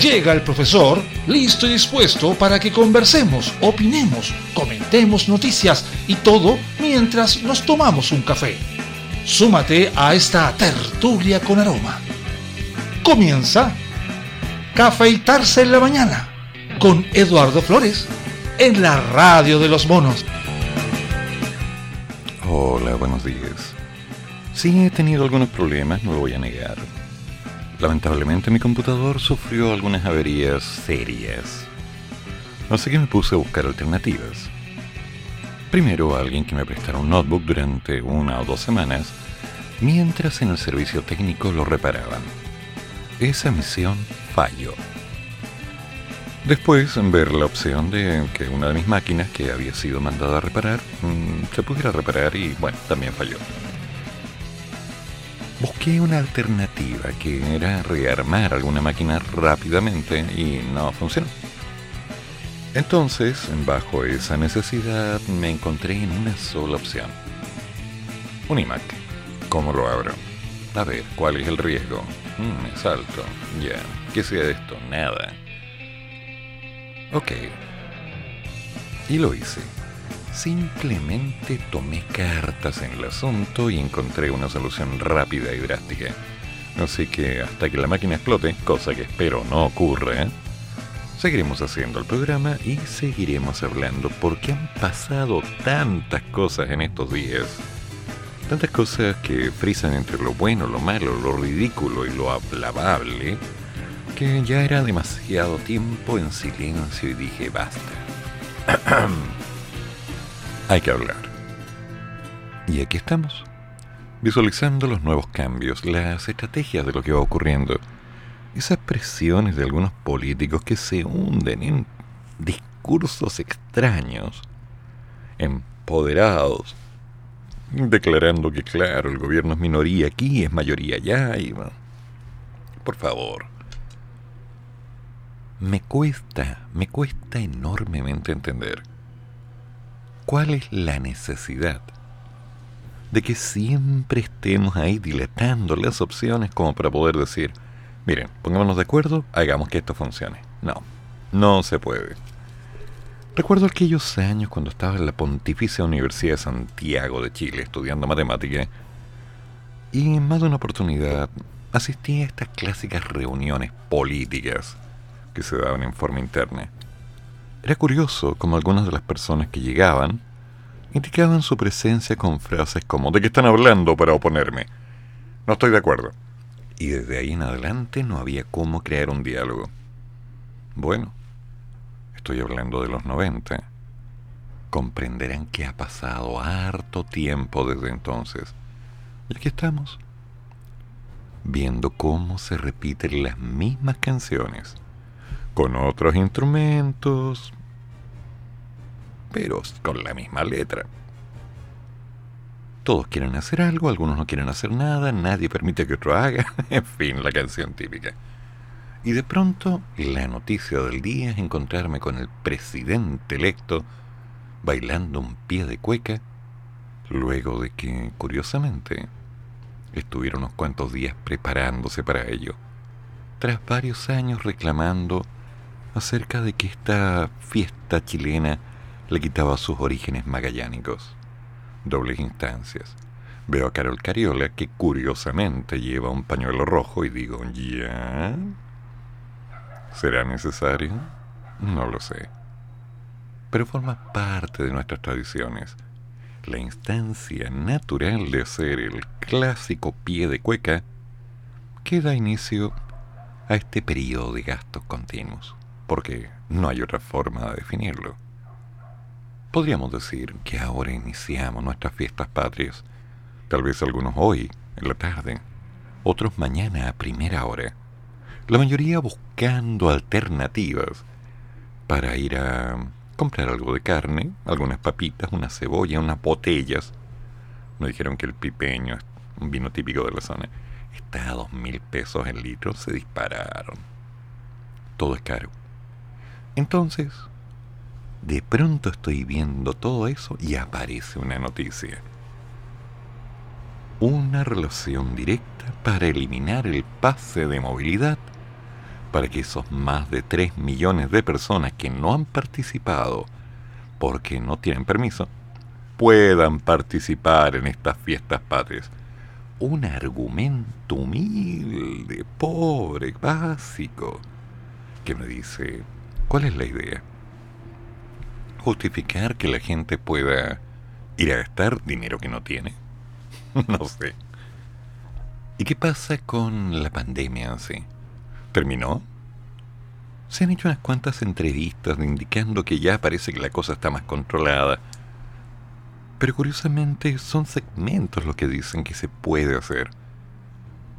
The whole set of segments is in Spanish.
Llega el profesor, listo y dispuesto para que conversemos, opinemos, comentemos noticias y todo mientras nos tomamos un café. Súmate a esta tertulia con aroma. Comienza Cafeitarse en la mañana con Eduardo Flores en la radio de los monos. Hola, buenos días. Sí, he tenido algunos problemas, no lo voy a negar Lamentablemente mi computador sufrió algunas averías serias. Así que me puse a buscar alternativas. Primero alguien que me prestara un notebook durante una o dos semanas, mientras en el servicio técnico lo reparaban. Esa misión falló. Después, ver la opción de que una de mis máquinas que había sido mandada a reparar mm, se pudiera reparar y bueno, también falló busqué una alternativa que era rearmar alguna máquina rápidamente y no funcionó. Entonces, bajo esa necesidad, me encontré en una sola opción. Un iMac. ¿Cómo lo abro? A ver, ¿cuál es el riesgo? Mm, es alto. Ya. ¿Qué sea esto? Nada. Ok. Y lo hice. Simplemente tomé cartas en el asunto y encontré una solución rápida y drástica. Así que hasta que la máquina explote, cosa que espero no ocurra, seguiremos haciendo el programa y seguiremos hablando porque han pasado tantas cosas en estos días. Tantas cosas que frisan entre lo bueno, lo malo, lo ridículo y lo aplabable, que ya era demasiado tiempo en silencio y dije basta. hay que hablar. Y aquí estamos, visualizando los nuevos cambios, las estrategias de lo que va ocurriendo, esas presiones de algunos políticos que se hunden en discursos extraños, empoderados, declarando que claro, el gobierno es minoría aquí, es mayoría allá, y por favor. Me cuesta, me cuesta enormemente entender ¿Cuál es la necesidad de que siempre estemos ahí dilatando las opciones como para poder decir, miren, pongámonos de acuerdo, hagamos que esto funcione? No, no se puede. Recuerdo aquellos años cuando estaba en la Pontificia Universidad de Santiago de Chile estudiando matemática y en más de una oportunidad asistí a estas clásicas reuniones políticas que se daban en forma interna era curioso como algunas de las personas que llegaban indicaban su presencia con frases como ¿de qué están hablando para oponerme? No estoy de acuerdo. Y desde ahí en adelante no había cómo crear un diálogo. Bueno, estoy hablando de los 90. Comprenderán que ha pasado harto tiempo desde entonces. Y aquí estamos, viendo cómo se repiten las mismas canciones con otros instrumentos, pero con la misma letra. Todos quieren hacer algo, algunos no quieren hacer nada, nadie permite que otro haga, en fin, la canción típica. Y de pronto, la noticia del día es encontrarme con el presidente electo bailando un pie de cueca, luego de que, curiosamente, estuvieron unos cuantos días preparándose para ello, tras varios años reclamando acerca de que esta fiesta chilena le quitaba sus orígenes magallánicos. Dobles instancias. Veo a Carol Cariola que curiosamente lleva un pañuelo rojo y digo, ¿ya? ¿Será necesario? No lo sé. Pero forma parte de nuestras tradiciones. La instancia natural de hacer el clásico pie de cueca que da inicio a este periodo de gastos continuos porque no hay otra forma de definirlo. Podríamos decir que ahora iniciamos nuestras fiestas patrias, tal vez algunos hoy, en la tarde, otros mañana a primera hora, la mayoría buscando alternativas para ir a comprar algo de carne, algunas papitas, una cebolla, unas botellas. Nos dijeron que el pipeño, un vino típico de la zona, está a dos mil pesos el litro, se dispararon. Todo es caro. Entonces, de pronto estoy viendo todo eso y aparece una noticia. Una relación directa para eliminar el pase de movilidad para que esos más de 3 millones de personas que no han participado porque no tienen permiso puedan participar en estas fiestas patrias. Un argumento humilde, pobre, básico, que me dice, ¿cuál es la idea? Justificar que la gente pueda ir a gastar dinero que no tiene. no sé. ¿Y qué pasa con la pandemia así? ¿Terminó? Se han hecho unas cuantas entrevistas indicando que ya parece que la cosa está más controlada. Pero curiosamente son segmentos los que dicen que se puede hacer.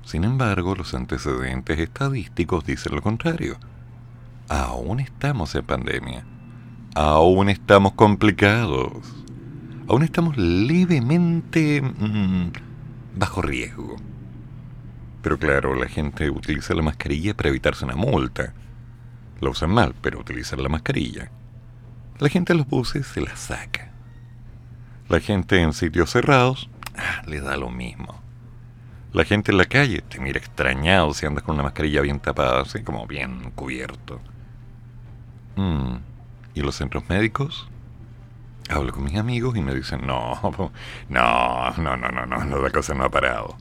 Sin embargo, los antecedentes estadísticos dicen lo contrario. Aún estamos en pandemia. Aún estamos complicados. Aún estamos levemente mm, bajo riesgo. Pero claro, la gente utiliza la mascarilla para evitarse una multa. La usan mal, pero utilizan la mascarilla. La gente en los buses se la saca. La gente en sitios cerrados ah, le da lo mismo. La gente en la calle te mira extrañado si andas con una mascarilla bien tapada, así como bien cubierto. Mm, ¿Y los centros médicos? Hablo con mis amigos y me dicen, no, no, no, no, no, no, la cosa no ha parado.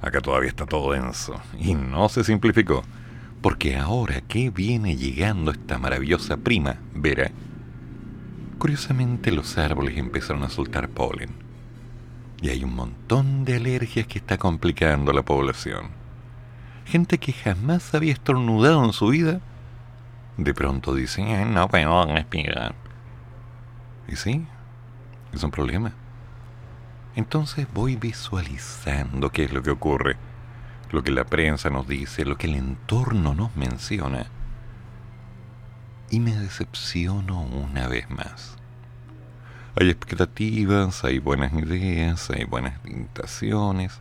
Acá todavía está todo denso. Y no se simplificó. Porque ahora que viene llegando esta maravillosa prima, Vera, curiosamente los árboles empezaron a soltar polen. Y hay un montón de alergias que está complicando a la población. Gente que jamás había estornudado en su vida, de pronto dice, no puedo respirar. Y sí, es un problema. Entonces voy visualizando qué es lo que ocurre, lo que la prensa nos dice, lo que el entorno nos menciona. Y me decepciono una vez más. Hay expectativas, hay buenas ideas, hay buenas invitaciones.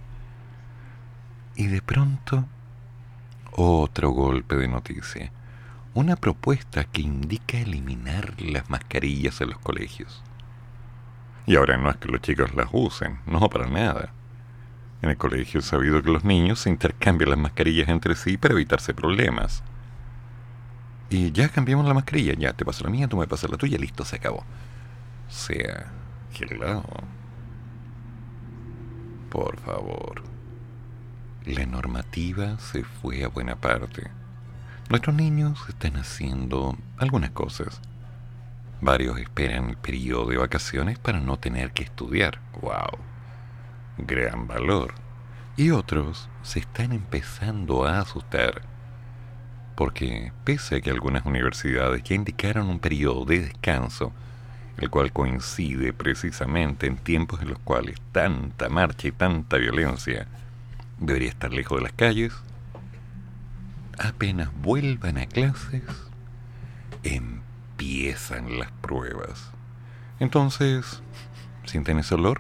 Y de pronto, otro golpe de noticia. Una propuesta que indica eliminar las mascarillas en los colegios. Y ahora no es que los chicos las usen, no para nada. En el colegio he sabido que los niños se intercambian las mascarillas entre sí para evitarse problemas. Y ya cambiamos la mascarilla, ya te paso la mía, tú me pasas la tuya, listo, se acabó. O sea, lado? Por favor. La normativa se fue a buena parte. Nuestros niños están haciendo algunas cosas Varios esperan el periodo de vacaciones para no tener que estudiar. ¡Wow! Gran valor. Y otros se están empezando a asustar. Porque pese a que algunas universidades ya indicaron un periodo de descanso, el cual coincide precisamente en tiempos en los cuales tanta marcha y tanta violencia debería estar lejos de las calles, apenas vuelvan a clases, empiezan las pruebas. Entonces, ¿sienten ese olor?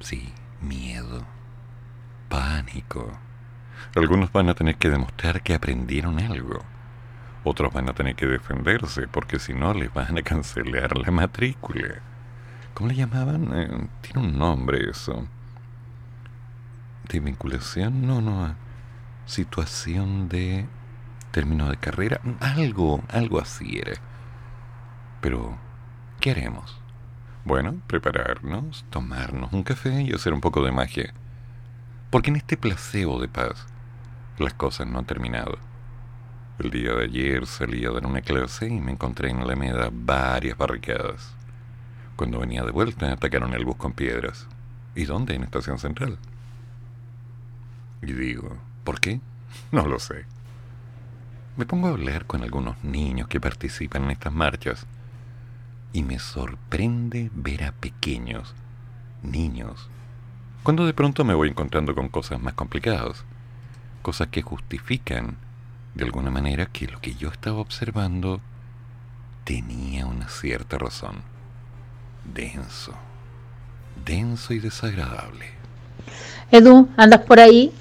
Sí, miedo, pánico. Algunos van a tener que demostrar que aprendieron algo. Otros van a tener que defenderse porque si no les van a cancelar la matrícula. ¿Cómo le llamaban? Eh, tiene un nombre eso. ¿De vinculación? No, no. Situación de término de carrera. Algo, algo así era. Pero, ¿qué haremos? Bueno, prepararnos, tomarnos un café y hacer un poco de magia. Porque en este placebo de paz, las cosas no han terminado. El día de ayer salí a dar una clase y me encontré en la Alameda varias barricadas. Cuando venía de vuelta atacaron el bus con piedras. ¿Y dónde? En Estación Central. Y digo, ¿por qué? No lo sé. Me pongo a hablar con algunos niños que participan en estas marchas y me sorprende ver a pequeños, niños, cuando de pronto me voy encontrando con cosas más complicadas, cosas que justifican de alguna manera que lo que yo estaba observando tenía una cierta razón. Denso, denso y desagradable. Edu, ¿andas por ahí?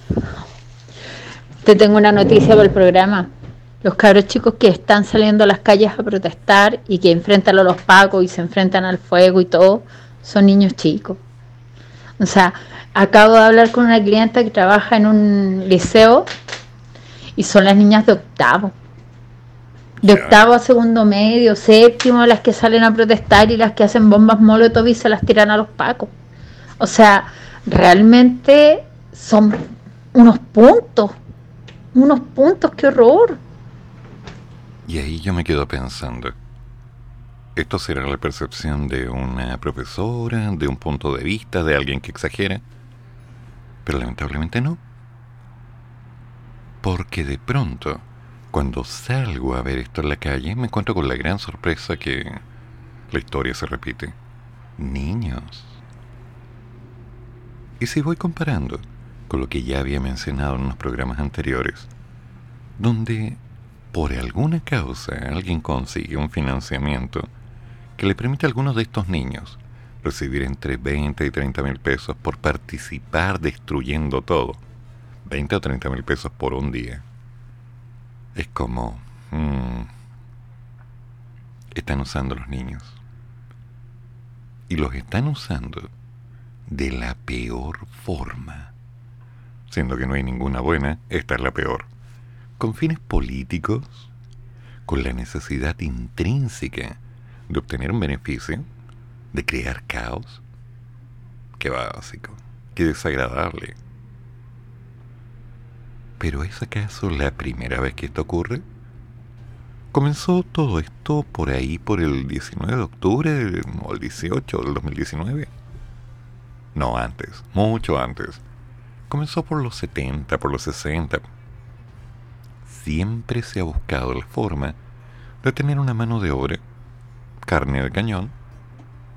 Te tengo una noticia para el programa. Los cabros chicos que están saliendo a las calles a protestar y que enfrentan a los pacos y se enfrentan al fuego y todo, son niños chicos. O sea, acabo de hablar con una clienta que trabaja en un liceo y son las niñas de octavo. De octavo a segundo medio, séptimo, las que salen a protestar y las que hacen bombas molotov y se las tiran a los pacos. O sea, realmente son unos puntos, unos puntos, qué horror. Y ahí yo me quedo pensando, ¿esto será la percepción de una profesora, de un punto de vista, de alguien que exagera? Pero lamentablemente no. Porque de pronto cuando salgo a ver esto en la calle, me encuentro con la gran sorpresa que la historia se repite. Niños. Y si voy comparando con lo que ya había mencionado en unos programas anteriores, donde por alguna causa alguien consigue un financiamiento que le permite a algunos de estos niños recibir entre 20 y 30 mil pesos por participar destruyendo todo. 20 o 30 mil pesos por un día es como... Mm, están usando los niños. Y los están usando de la peor forma. Siendo que no hay ninguna buena, esta es la peor. Con fines políticos, con la necesidad intrínseca de obtener un beneficio, de crear caos. Qué básico, qué desagradable. ¿Pero es acaso la primera vez que esto ocurre? Comenzó todo esto por ahí, por el 19 de octubre o el 18 del 2019. No, antes, mucho antes. Comenzó por los 70, por los 60. Siempre se ha buscado la forma de tener una mano de obra, carne de cañón,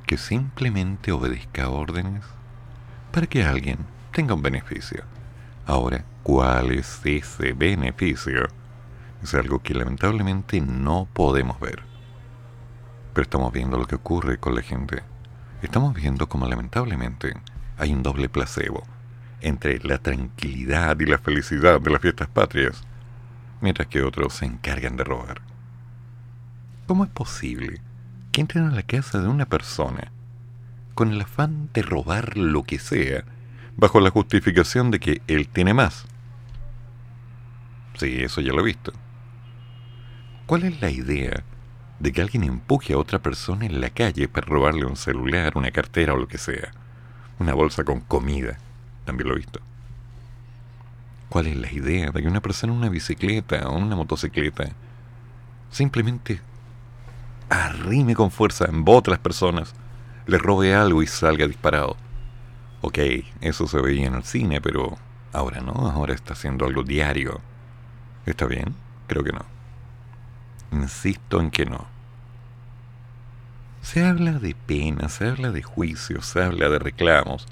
que simplemente obedezca órdenes para que alguien tenga un beneficio. Ahora, ¿Cuál es ese beneficio? Es algo que lamentablemente no podemos ver. Pero estamos viendo lo que ocurre con la gente. Estamos viendo como lamentablemente hay un doble placebo entre la tranquilidad y la felicidad de las fiestas patrias, mientras que otros se encargan de robar. ¿Cómo es posible que entren a la casa de una persona con el afán de robar lo que sea, bajo la justificación de que él tiene más? Sí, eso ya lo he visto. ¿Cuál es la idea de que alguien empuje a otra persona en la calle para robarle un celular, una cartera o lo que sea? Una bolsa con comida. También lo he visto. ¿Cuál es la idea de que una persona en una bicicleta o una motocicleta simplemente arrime con fuerza, en las personas, le robe algo y salga disparado? Ok, eso se veía en el cine, pero ahora no, ahora está haciendo algo diario ¿Está bien? Creo que no. Insisto en que no. Se habla de pena, se habla de juicios, se habla de reclamos,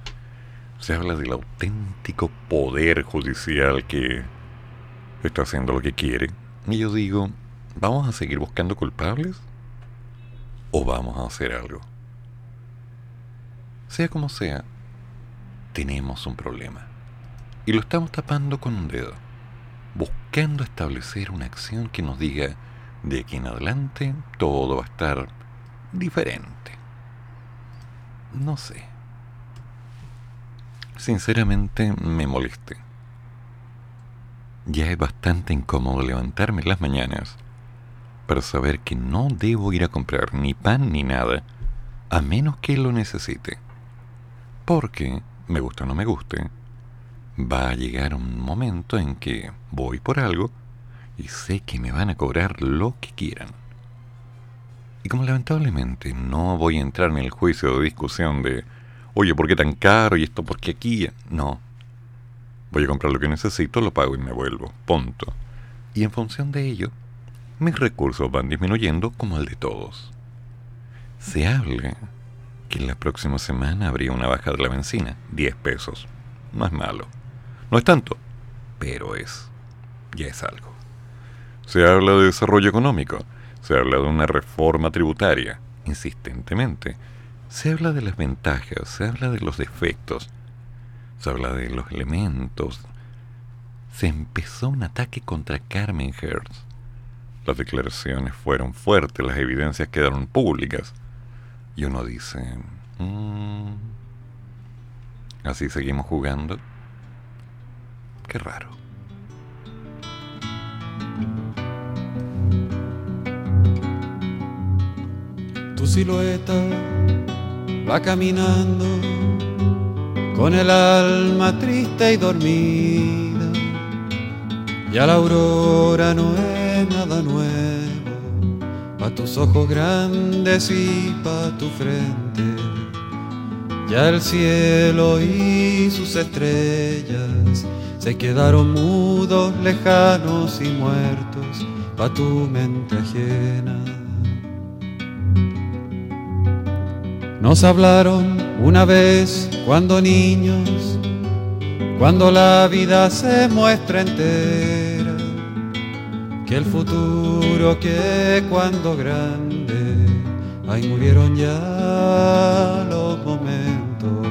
se habla del auténtico poder judicial que está haciendo lo que quiere. Y yo digo, ¿vamos a seguir buscando culpables? ¿O vamos a hacer algo? Sea como sea, tenemos un problema. Y lo estamos tapando con un dedo buscando establecer una acción que nos diga de aquí en adelante todo va a estar diferente. No sé. Sinceramente me moleste. Ya es bastante incómodo levantarme las mañanas para saber que no debo ir a comprar ni pan ni nada a menos que lo necesite. Porque, me guste o no me guste, va a llegar un momento en que voy por algo y sé que me van a cobrar lo que quieran. Y como lamentablemente no voy a entrar en el juicio de discusión de, oye, ¿por qué tan caro y esto por qué aquí? No. Voy a comprar lo que necesito, lo pago y me vuelvo. Punto. Y en función de ello, mis recursos van disminuyendo como el de todos. Se habla que en la próxima semana habría una baja de la benzina, 10 pesos. No es malo. No es tanto, pero es, ya es algo. Se habla de desarrollo económico, se habla de una reforma tributaria, insistentemente. Se habla de las ventajas, se habla de los defectos, se habla de los elementos. Se empezó un ataque contra Carmen Hertz. Las declaraciones fueron fuertes, las evidencias quedaron públicas. Y uno dice, mm, Así seguimos jugando. Qué raro. Tu silueta va caminando con el alma triste y dormida. Ya la aurora no es nada nuevo, pa' tus ojos grandes y pa' tu frente. Ya el cielo y sus estrellas se quedaron mudos, lejanos y muertos pa' tu mente ajena. Nos hablaron una vez cuando niños, cuando la vida se muestra entera, que el futuro que cuando grande, ahí murieron ya los momentos,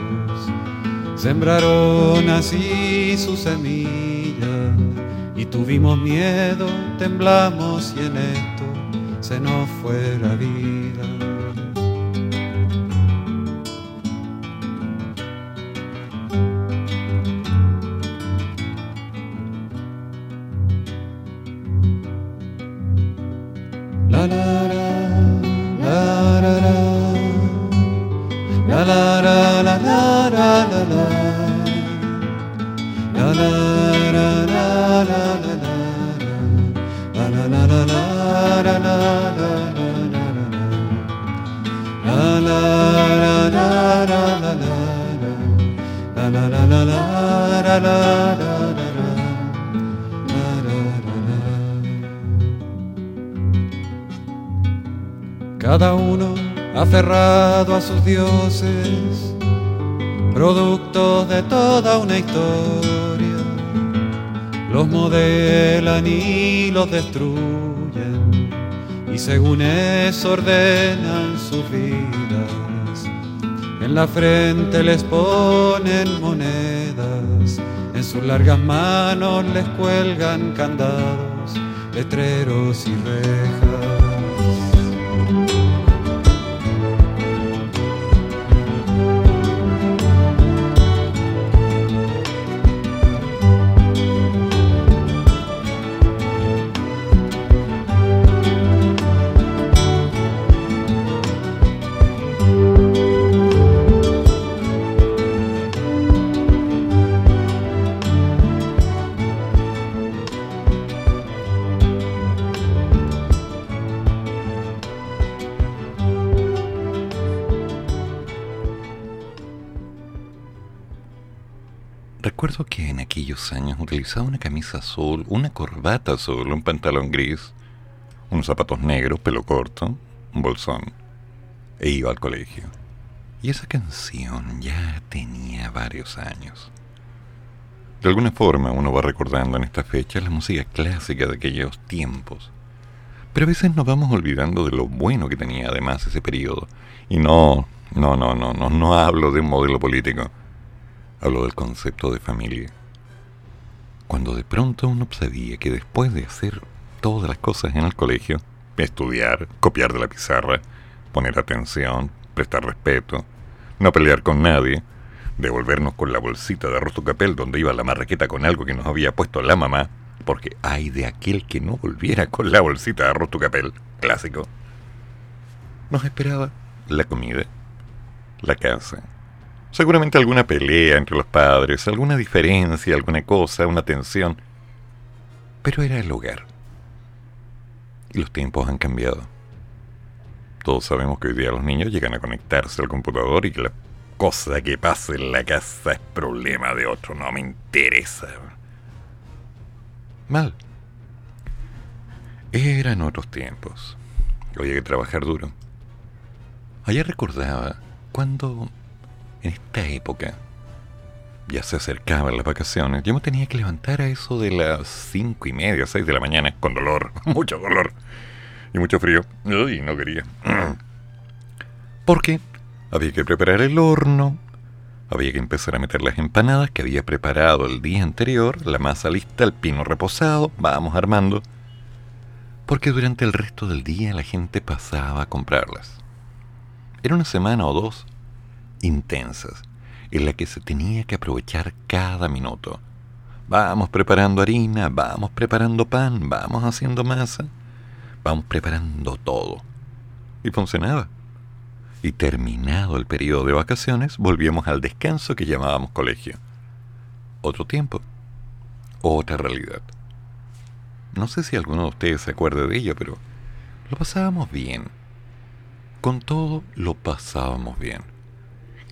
sembraron así su semilla y tuvimos miedo, temblamos y en esto se nos fue la vida. Cada uno aferrado a sus dioses, producto de toda una historia, los modelan y los destruyen, y según eso ordenan sus vidas. En la frente les ponen monedas, en sus largas manos les cuelgan candados, letreros y rejas. Recuerdo que en aquellos años utilizaba una camisa azul, una corbata azul, un pantalón gris, unos zapatos negros, pelo corto, un bolsón, e iba al colegio. Y esa canción ya tenía varios años. De alguna forma uno va recordando en esta fecha la música clásica de aquellos tiempos. Pero a veces nos vamos olvidando de lo bueno que tenía además ese periodo. Y no, no, no, no, no, no hablo de un modelo político Hablo del concepto de familia. Cuando de pronto uno sabía que después de hacer todas las cosas en el colegio, estudiar, copiar de la pizarra, poner atención, prestar respeto, no pelear con nadie, devolvernos con la bolsita de arroz capel donde iba la marraqueta con algo que nos había puesto la mamá, porque hay de aquel que no volviera con la bolsita de arroz capel, clásico. Nos esperaba la comida, la casa, Seguramente alguna pelea entre los padres, alguna diferencia, alguna cosa, una tensión. Pero era el hogar. Y los tiempos han cambiado. Todos sabemos que hoy día los niños llegan a conectarse al computador y que la cosa que pase en la casa es problema de otro, no me interesa. Mal. Eran otros tiempos. Había que trabajar duro. Ayer recordaba cuando en esta época, ya se acercaban las vacaciones, yo me tenía que levantar a eso de las cinco y media, seis de la mañana, con dolor, mucho dolor y mucho frío. Y no quería. Porque había que preparar el horno, había que empezar a meter las empanadas que había preparado el día anterior, la masa lista, el pino reposado, vamos armando. Porque durante el resto del día la gente pasaba a comprarlas. Era una semana o dos intensas. en la que se tenía que aprovechar cada minuto. Vamos preparando harina, vamos preparando pan, vamos haciendo masa, vamos preparando todo. Y funcionaba. Y terminado el periodo de vacaciones, volvíamos al descanso que llamábamos colegio. Otro tiempo, otra realidad. No sé si alguno de ustedes se acuerda de ello, pero lo pasábamos bien. Con todo lo pasábamos bien.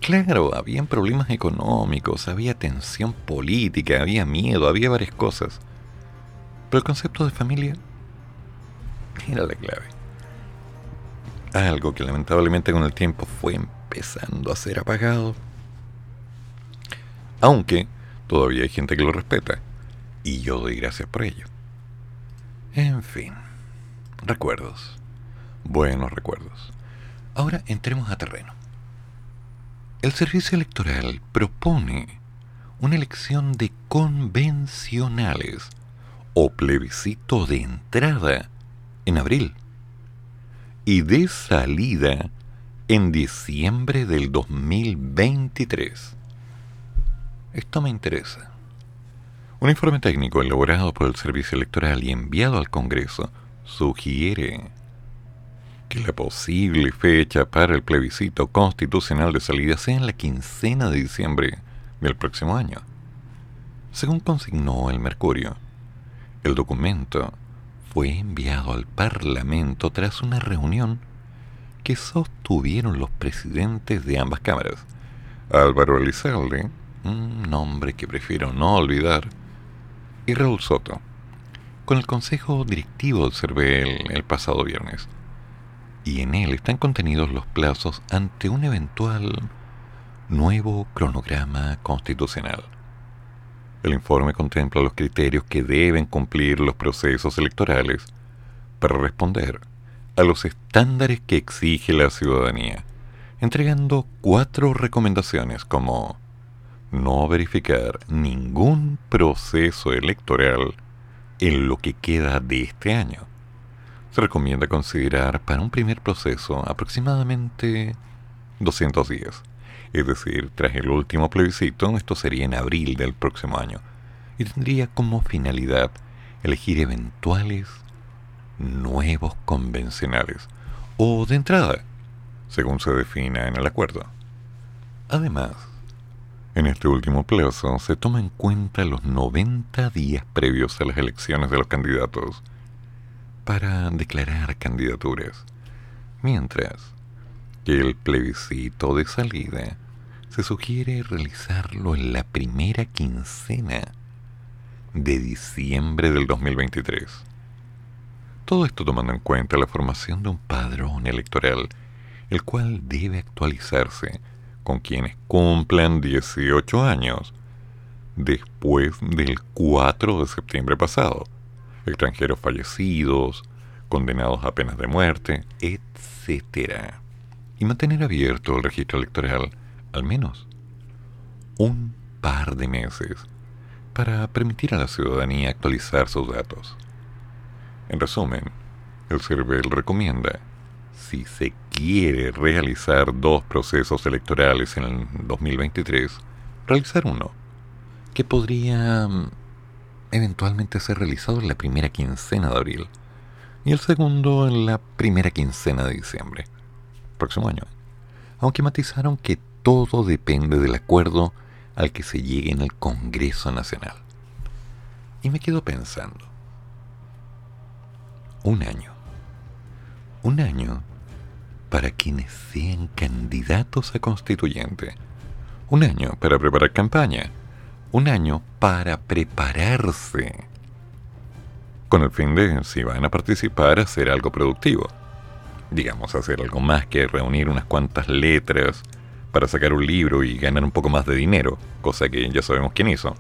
Claro, habían problemas económicos, había tensión política, había miedo, había varias cosas. Pero el concepto de familia era la clave. Algo que lamentablemente con el tiempo fue empezando a ser apagado. Aunque todavía hay gente que lo respeta. Y yo doy gracias por ello. En fin, recuerdos. Buenos recuerdos. Ahora entremos a terreno. El servicio electoral propone una elección de convencionales o plebiscito de entrada en abril y de salida en diciembre del 2023. Esto me interesa. Un informe técnico elaborado por el Servicio Electoral y enviado al Congreso sugiere la posible fecha para el plebiscito constitucional de salida sea en la quincena de diciembre del próximo año. Según consignó el Mercurio, el documento fue enviado al Parlamento tras una reunión que sostuvieron los presidentes de ambas cámaras, Álvaro Elizalde, un nombre que prefiero no olvidar, y Raúl Soto, con el Consejo Directivo del CERVEL el pasado viernes y en él están contenidos los plazos ante un eventual nuevo cronograma constitucional. El informe contempla los criterios que deben cumplir los procesos electorales para responder a los estándares que exige la ciudadanía, entregando cuatro recomendaciones como no verificar ningún proceso electoral en lo que queda de este año, se recomienda considerar para un primer proceso aproximadamente 200 días. Es decir, tras el último plebiscito, esto sería en abril del próximo año, y tendría como finalidad elegir eventuales nuevos convencionales, o de entrada, según se defina en el acuerdo. Además, en este último plazo se toma en cuenta los 90 días previos a las elecciones de los candidatos, para declarar candidaturas, mientras que el plebiscito de salida se sugiere realizarlo en la primera quincena de diciembre del 2023. Todo esto tomando en cuenta la formación de un padrón electoral, el cual debe actualizarse con quienes cumplan 18 años después del 4 de septiembre pasado extranjeros fallecidos, condenados a penas de muerte, etc. Y mantener abierto el registro electoral al menos un par de meses para permitir a la ciudadanía actualizar sus datos. En resumen, el CERVEL recomienda, si se quiere realizar dos procesos electorales en el 2023, realizar uno, que podría eventualmente ser realizado en la primera quincena de abril y el segundo en la primera quincena de diciembre, próximo año. Aunque matizaron que todo depende del acuerdo al que se llegue en el Congreso Nacional. Y me quedo pensando, un año, un año para quienes sean candidatos a constituyente, un año para preparar campaña, un año para prepararse, con el fin de, si van a participar, hacer algo productivo. Digamos, hacer algo más que reunir unas cuantas letras para sacar un libro y ganar un poco más de dinero, cosa que ya sabemos quién hizo.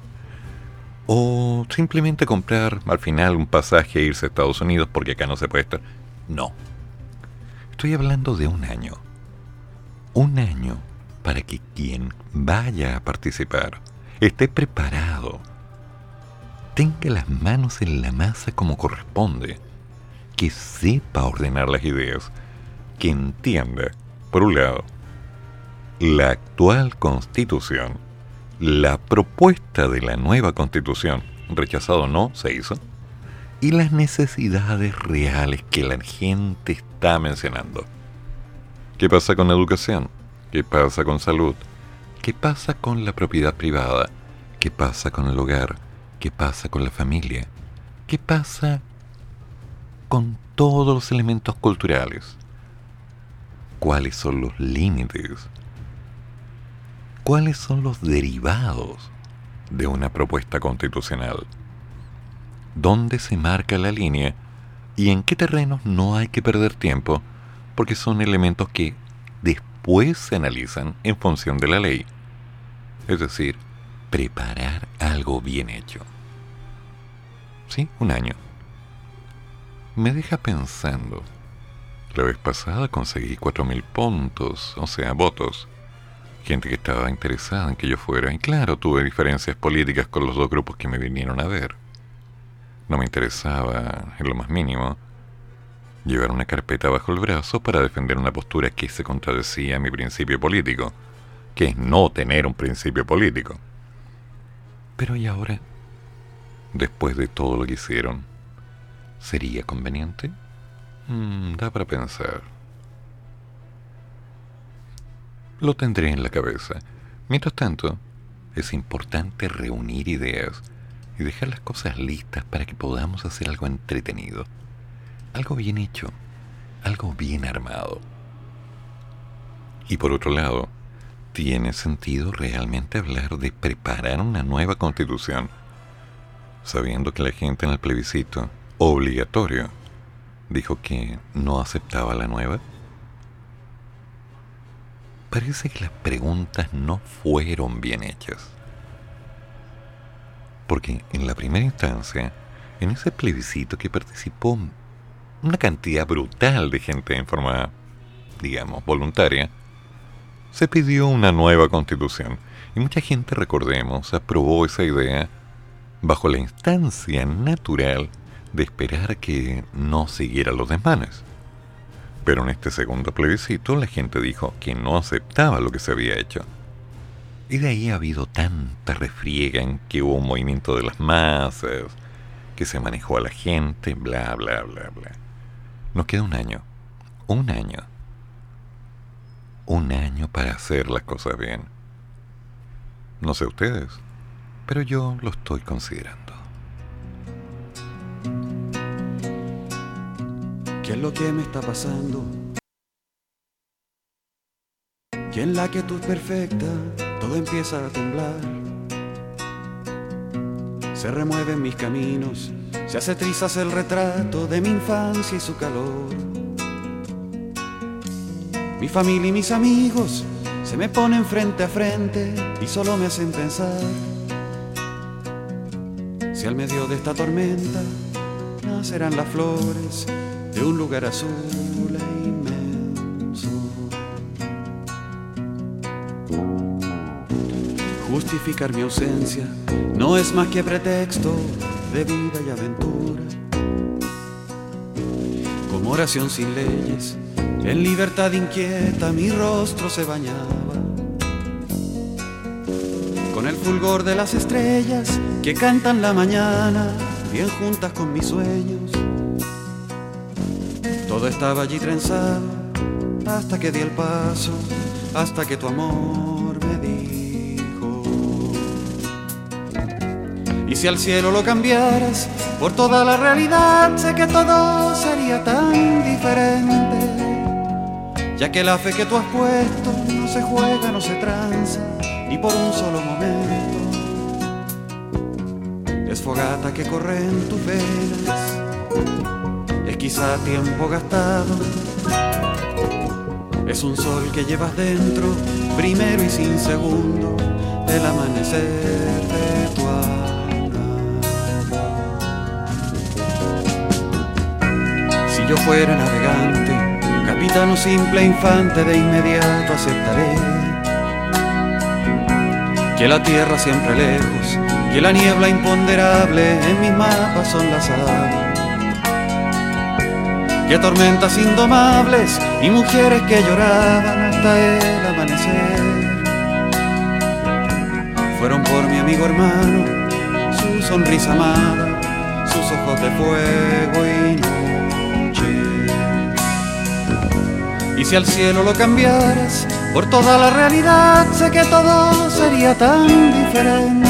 O simplemente comprar al final un pasaje e irse a Estados Unidos porque acá no se puede estar. No. Estoy hablando de un año. Un año para que quien vaya a participar esté preparado, tenga las manos en la masa como corresponde, que sepa ordenar las ideas, que entienda, por un lado, la actual constitución, la propuesta de la nueva constitución, rechazado o no, se hizo, y las necesidades reales que la gente está mencionando. ¿Qué pasa con educación? ¿Qué pasa con salud? ¿Qué pasa con la propiedad privada? ¿Qué pasa con el hogar? ¿Qué pasa con la familia? ¿Qué pasa con todos los elementos culturales? ¿Cuáles son los límites? ¿Cuáles son los derivados de una propuesta constitucional? ¿Dónde se marca la línea? ¿Y en qué terrenos no hay que perder tiempo? Porque son elementos que después se analizan en función de la ley. Es decir, preparar algo bien hecho. Sí, un año. Me deja pensando. La vez pasada conseguí 4.000 puntos, o sea, votos. Gente que estaba interesada en que yo fuera. Y claro, tuve diferencias políticas con los dos grupos que me vinieron a ver. No me interesaba, en lo más mínimo, llevar una carpeta bajo el brazo para defender una postura que se contradecía a mi principio político, que es no tener un principio político. Pero ¿y ahora? después de todo lo que hicieron, ¿sería conveniente? Mm, da para pensar. Lo tendré en la cabeza. Mientras tanto, es importante reunir ideas y dejar las cosas listas para que podamos hacer algo entretenido, algo bien hecho, algo bien armado. Y por otro lado, ¿tiene sentido realmente hablar de preparar una nueva constitución sabiendo que la gente en el plebiscito obligatorio dijo que no aceptaba la nueva? Parece que las preguntas no fueron bien hechas. Porque en la primera instancia, en ese plebiscito que participó una cantidad brutal de gente en forma, digamos, voluntaria, se pidió una nueva constitución. Y mucha gente, recordemos, aprobó esa idea bajo la instancia natural de esperar que no siguiera los desmanes. Pero en este segundo plebiscito la gente dijo que no aceptaba lo que se había hecho. Y de ahí ha habido tanta refriega en que hubo un movimiento de las masas, que se manejó a la gente, bla, bla, bla, bla. Nos queda un año. Un año. Un año para hacer las cosas bien. No sé ustedes pero yo lo estoy considerando. ¿Qué es lo que me está pasando? Que en la quietud perfecta todo empieza a temblar. Se remueven mis caminos, se hace trizas el retrato de mi infancia y su calor. Mi familia y mis amigos se me ponen frente a frente y solo me hacen pensar al medio de esta tormenta nacerán las flores de un lugar azul e inmenso. Justificar mi ausencia no es más que pretexto de vida y aventura. Como oración sin leyes, en libertad inquieta mi rostro se bañaba. Con el fulgor de las estrellas que cantan la mañana bien juntas con mis sueños. Todo estaba allí trenzado hasta que di el paso, hasta que tu amor si al cielo lo cambiaras por toda la realidad, sé que todo sería tan diferente, ya que la fe que tú has puesto no se juega, no se tranza, ni por un solo momento fogata que corre en tus venas es quizá tiempo gastado. Es un sol que llevas dentro, primero y sin segundo, el amanecer yo fuera navegante, capitán o simple infante, de inmediato aceptaré que la tierra siempre lejos que la niebla imponderable en mis mapas son las aves. Que tormentas indomables y mujeres que lloraban hasta el amanecer. Fueron por mi amigo hermano, su sonrisa amada, sus ojos de fuego y noche. Y si al cielo lo cambiaras por toda la realidad, sé que todo sería tan diferente.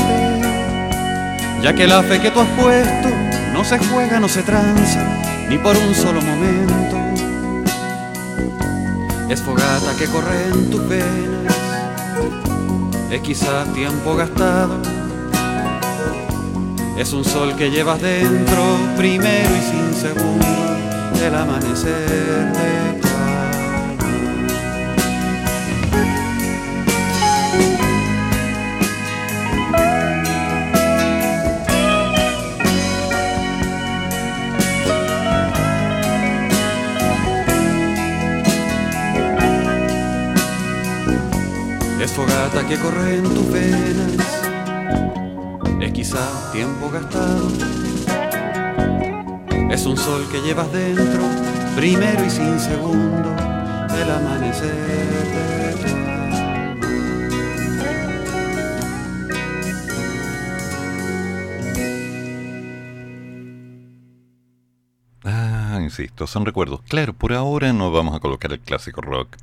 Ya que la fe que tú has puesto no se juega, no se tranza, ni por un solo momento. Es fogata que corre en tus venas es quizás tiempo gastado. Es un sol que llevas dentro, primero y sin segundo, el amanecer de fogata que corre en tus venas es quizá tiempo gastado. Es un sol que llevas dentro, primero y sin segundo, el amanecer Ah, insisto, son recuerdos. Claro, por ahora no vamos a colocar el clásico rock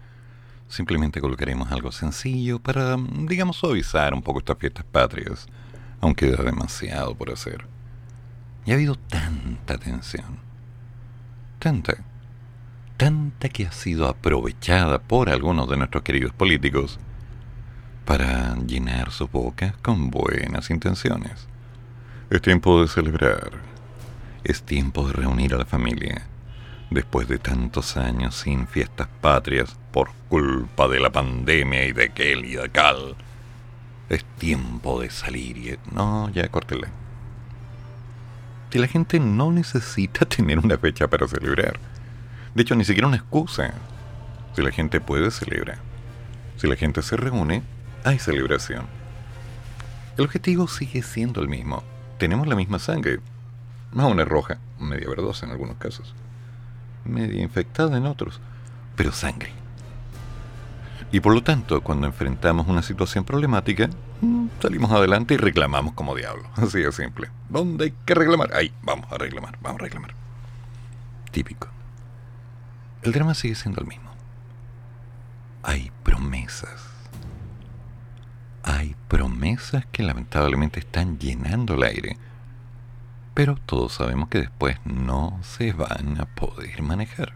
Simplemente colocaremos algo sencillo para, digamos, suavizar un poco estas fiestas patrias, aunque queda demasiado por hacer. Y ha habido tanta tensión, tanta, tanta que ha sido aprovechada por algunos de nuestros queridos políticos para llenar sus bocas con buenas intenciones. Es tiempo de celebrar, es tiempo de reunir a la familia después de tantos años sin fiestas patrias por culpa de la pandemia y de aquel y de cal. Es tiempo de salir y... No, ya córtele. Si la gente no necesita tener una fecha para celebrar. De hecho, ni siquiera una excusa. Si la gente puede, celebrar. Si la gente se reúne, hay celebración. El objetivo sigue siendo el mismo. Tenemos la misma sangre. Más una roja, media verdosa en algunos casos media infectada en otros, pero sangre. Y por lo tanto, cuando enfrentamos una situación problemática, mm, salimos adelante y reclamamos como diablo. Así de simple. ¿Dónde hay que reclamar? Ahí, vamos a reclamar, vamos a reclamar. Típico. El drama sigue siendo el mismo. Hay promesas. Hay promesas que lamentablemente están llenando el aire pero todos sabemos que después no se van a poder manejar.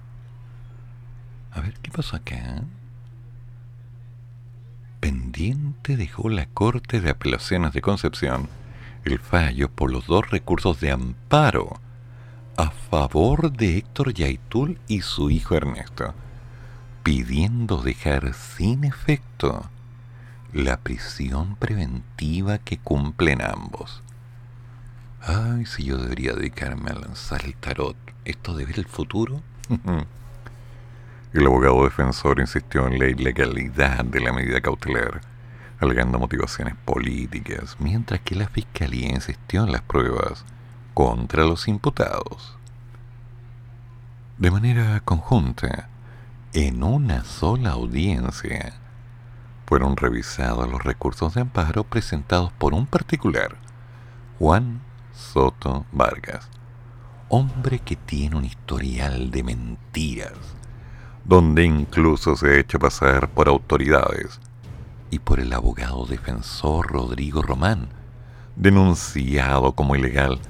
A ver, ¿qué pasó acá? Pendiente dejó la Corte de Apelaciones de Concepción el fallo por los dos recursos de amparo a favor de Héctor Yaitul y su hijo Ernesto, pidiendo dejar sin efecto la prisión preventiva que cumplen ambos. Ay, si yo debería dedicarme a lanzar el tarot. ¿Esto de ver el futuro? el abogado defensor insistió en la ilegalidad de la medida cautelar, alegando motivaciones políticas, mientras que la fiscalía insistió en las pruebas contra los imputados. De manera conjunta, en una sola audiencia, fueron revisados los recursos de amparo presentados por un particular, Juan Soto Vargas, hombre que tiene un historial de mentiras, donde incluso se ha hecho pasar por autoridades, y por el abogado defensor Rodrigo Román, denunciado como ilegal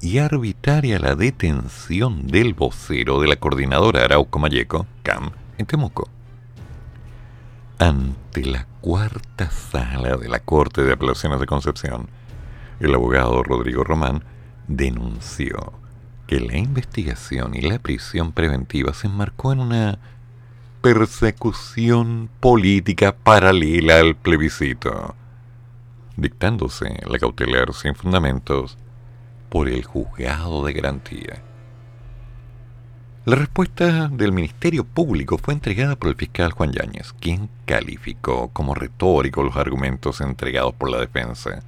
y arbitraria la detención del vocero de la coordinadora Arauco Mayeco, CAM, en Temuco. Ante la cuarta sala de la Corte de Apelaciones de Concepción, el abogado Rodrigo Román denunció que la investigación y la prisión preventiva se enmarcó en una persecución política paralela al plebiscito, dictándose la cautelar sin fundamentos por el juzgado de garantía. La respuesta del Ministerio Público fue entregada por el fiscal Juan Yáñez, quien calificó como retórico los argumentos entregados por la defensa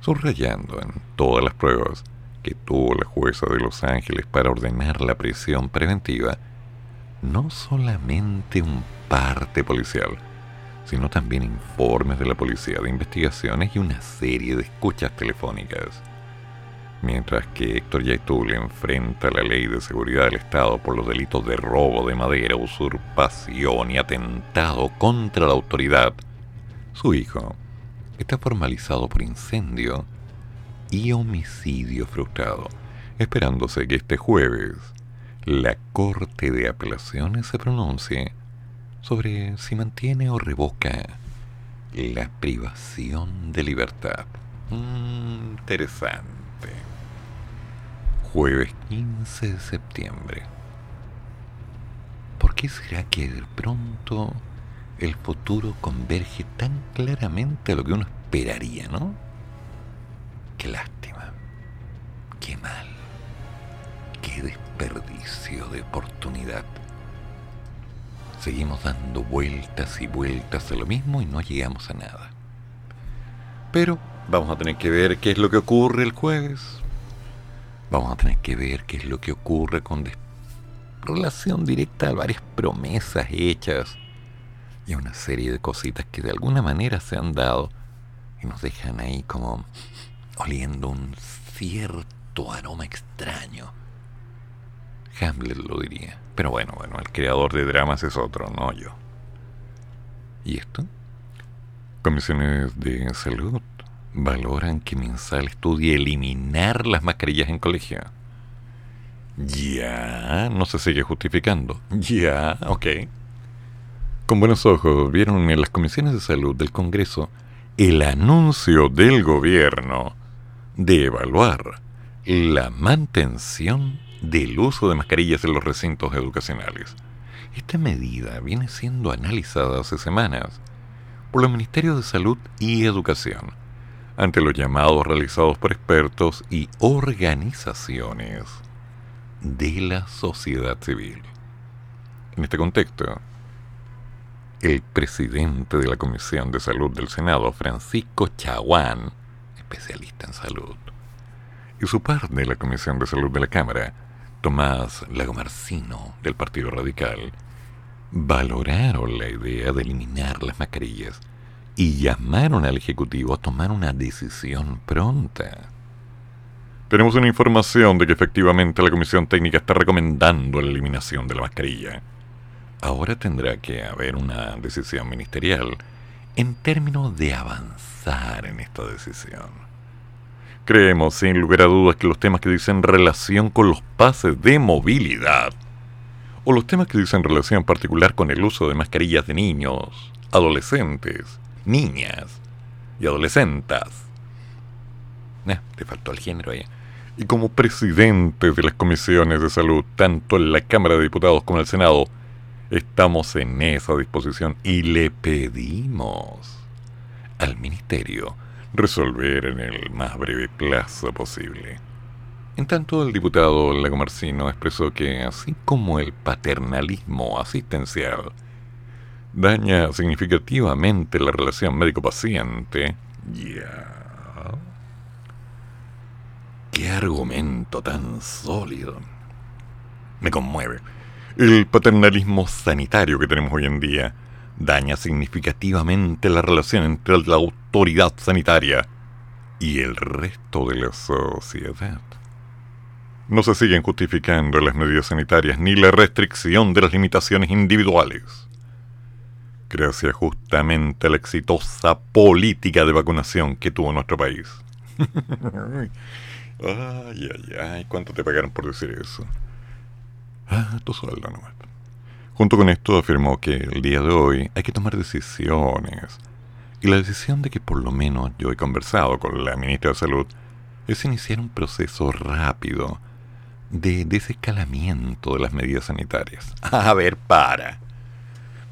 subrayando en todas las pruebas que tuvo la jueza de Los Ángeles para ordenar la prisión preventiva, no solamente un parte policial, sino también informes de la Policía de Investigaciones y una serie de escuchas telefónicas. Mientras que Héctor Yaitul enfrenta la ley de seguridad del Estado por los delitos de robo de madera, usurpación y atentado contra la autoridad, su hijo está formalizado por incendio y homicidio frustrado, esperándose que este jueves la Corte de Apelaciones se pronuncie sobre si mantiene o revoca la privación de libertad. Interesante. Jueves 15 de septiembre. ¿Por qué será que de pronto el futuro converge tan claramente a lo que uno esperaría, ¿no? Qué lástima. Qué mal. Desperdicio de oportunidad. Seguimos dando vueltas y vueltas a lo mismo y no llegamos a nada. Pero vamos a tener que ver qué es lo que ocurre el jueves. Vamos a tener que ver qué es lo que ocurre con relación directa a varias promesas hechas y a una serie de cositas que de alguna manera se han dado y nos dejan ahí como oliendo un cierto aroma extraño. Hamlet lo diría. Pero bueno, bueno, el creador de dramas es otro, no yo. ¿Y esto? Comisiones de salud valoran que Mensal estudie eliminar las mascarillas en colegio. Ya, no se sigue justificando. Ya, ok. Con buenos ojos vieron en las comisiones de salud del Congreso el anuncio del gobierno de evaluar la mantención del uso de mascarillas en los recintos educacionales. Esta medida viene siendo analizada hace semanas por los Ministerios de Salud y Educación, ante los llamados realizados por expertos y organizaciones de la sociedad civil. En este contexto, el presidente de la Comisión de Salud del Senado, Francisco Chaguán, especialista en salud, y su par de la Comisión de Salud de la Cámara, Tomás Lagomarcino, del Partido Radical, valoraron la idea de eliminar las mascarillas y llamaron al Ejecutivo a tomar una decisión pronta. Tenemos una información de que efectivamente la Comisión Técnica está recomendando la eliminación de la mascarilla. Ahora tendrá que haber una decisión ministerial en términos de avanzar en esta decisión. Creemos, sin lugar a dudas, que los temas que dicen relación con los pases de movilidad, o los temas que dicen relación en particular con el uso de mascarillas de niños, adolescentes, niñas y adolescentas. Eh, te faltó el género ahí. Y como presidente de las comisiones de salud, tanto en la Cámara de Diputados como en el Senado, estamos en esa disposición y le pedimos al Ministerio resolver en el más breve plazo posible. En tanto, el diputado Lagomarcino expresó que, así como el paternalismo asistencial daña significativamente la relación médico-paciente, ya. ¡Qué argumento tan sólido! Me conmueve. El paternalismo sanitario que tenemos hoy en día daña significativamente la relación entre la autoridad sanitaria y el resto de la sociedad. No se siguen justificando las medidas sanitarias ni la restricción de las limitaciones individuales. Gracias justamente a la exitosa política de vacunación que tuvo nuestro país. ay, ay, ay, ¿cuánto te pagaron por decir eso? Ah, tu sueldo nomás. Junto con esto afirmó que el día de hoy hay que tomar decisiones. Y la decisión de que por lo menos yo he conversado con la ministra de Salud es iniciar un proceso rápido de desescalamiento de las medidas sanitarias. A ver, para.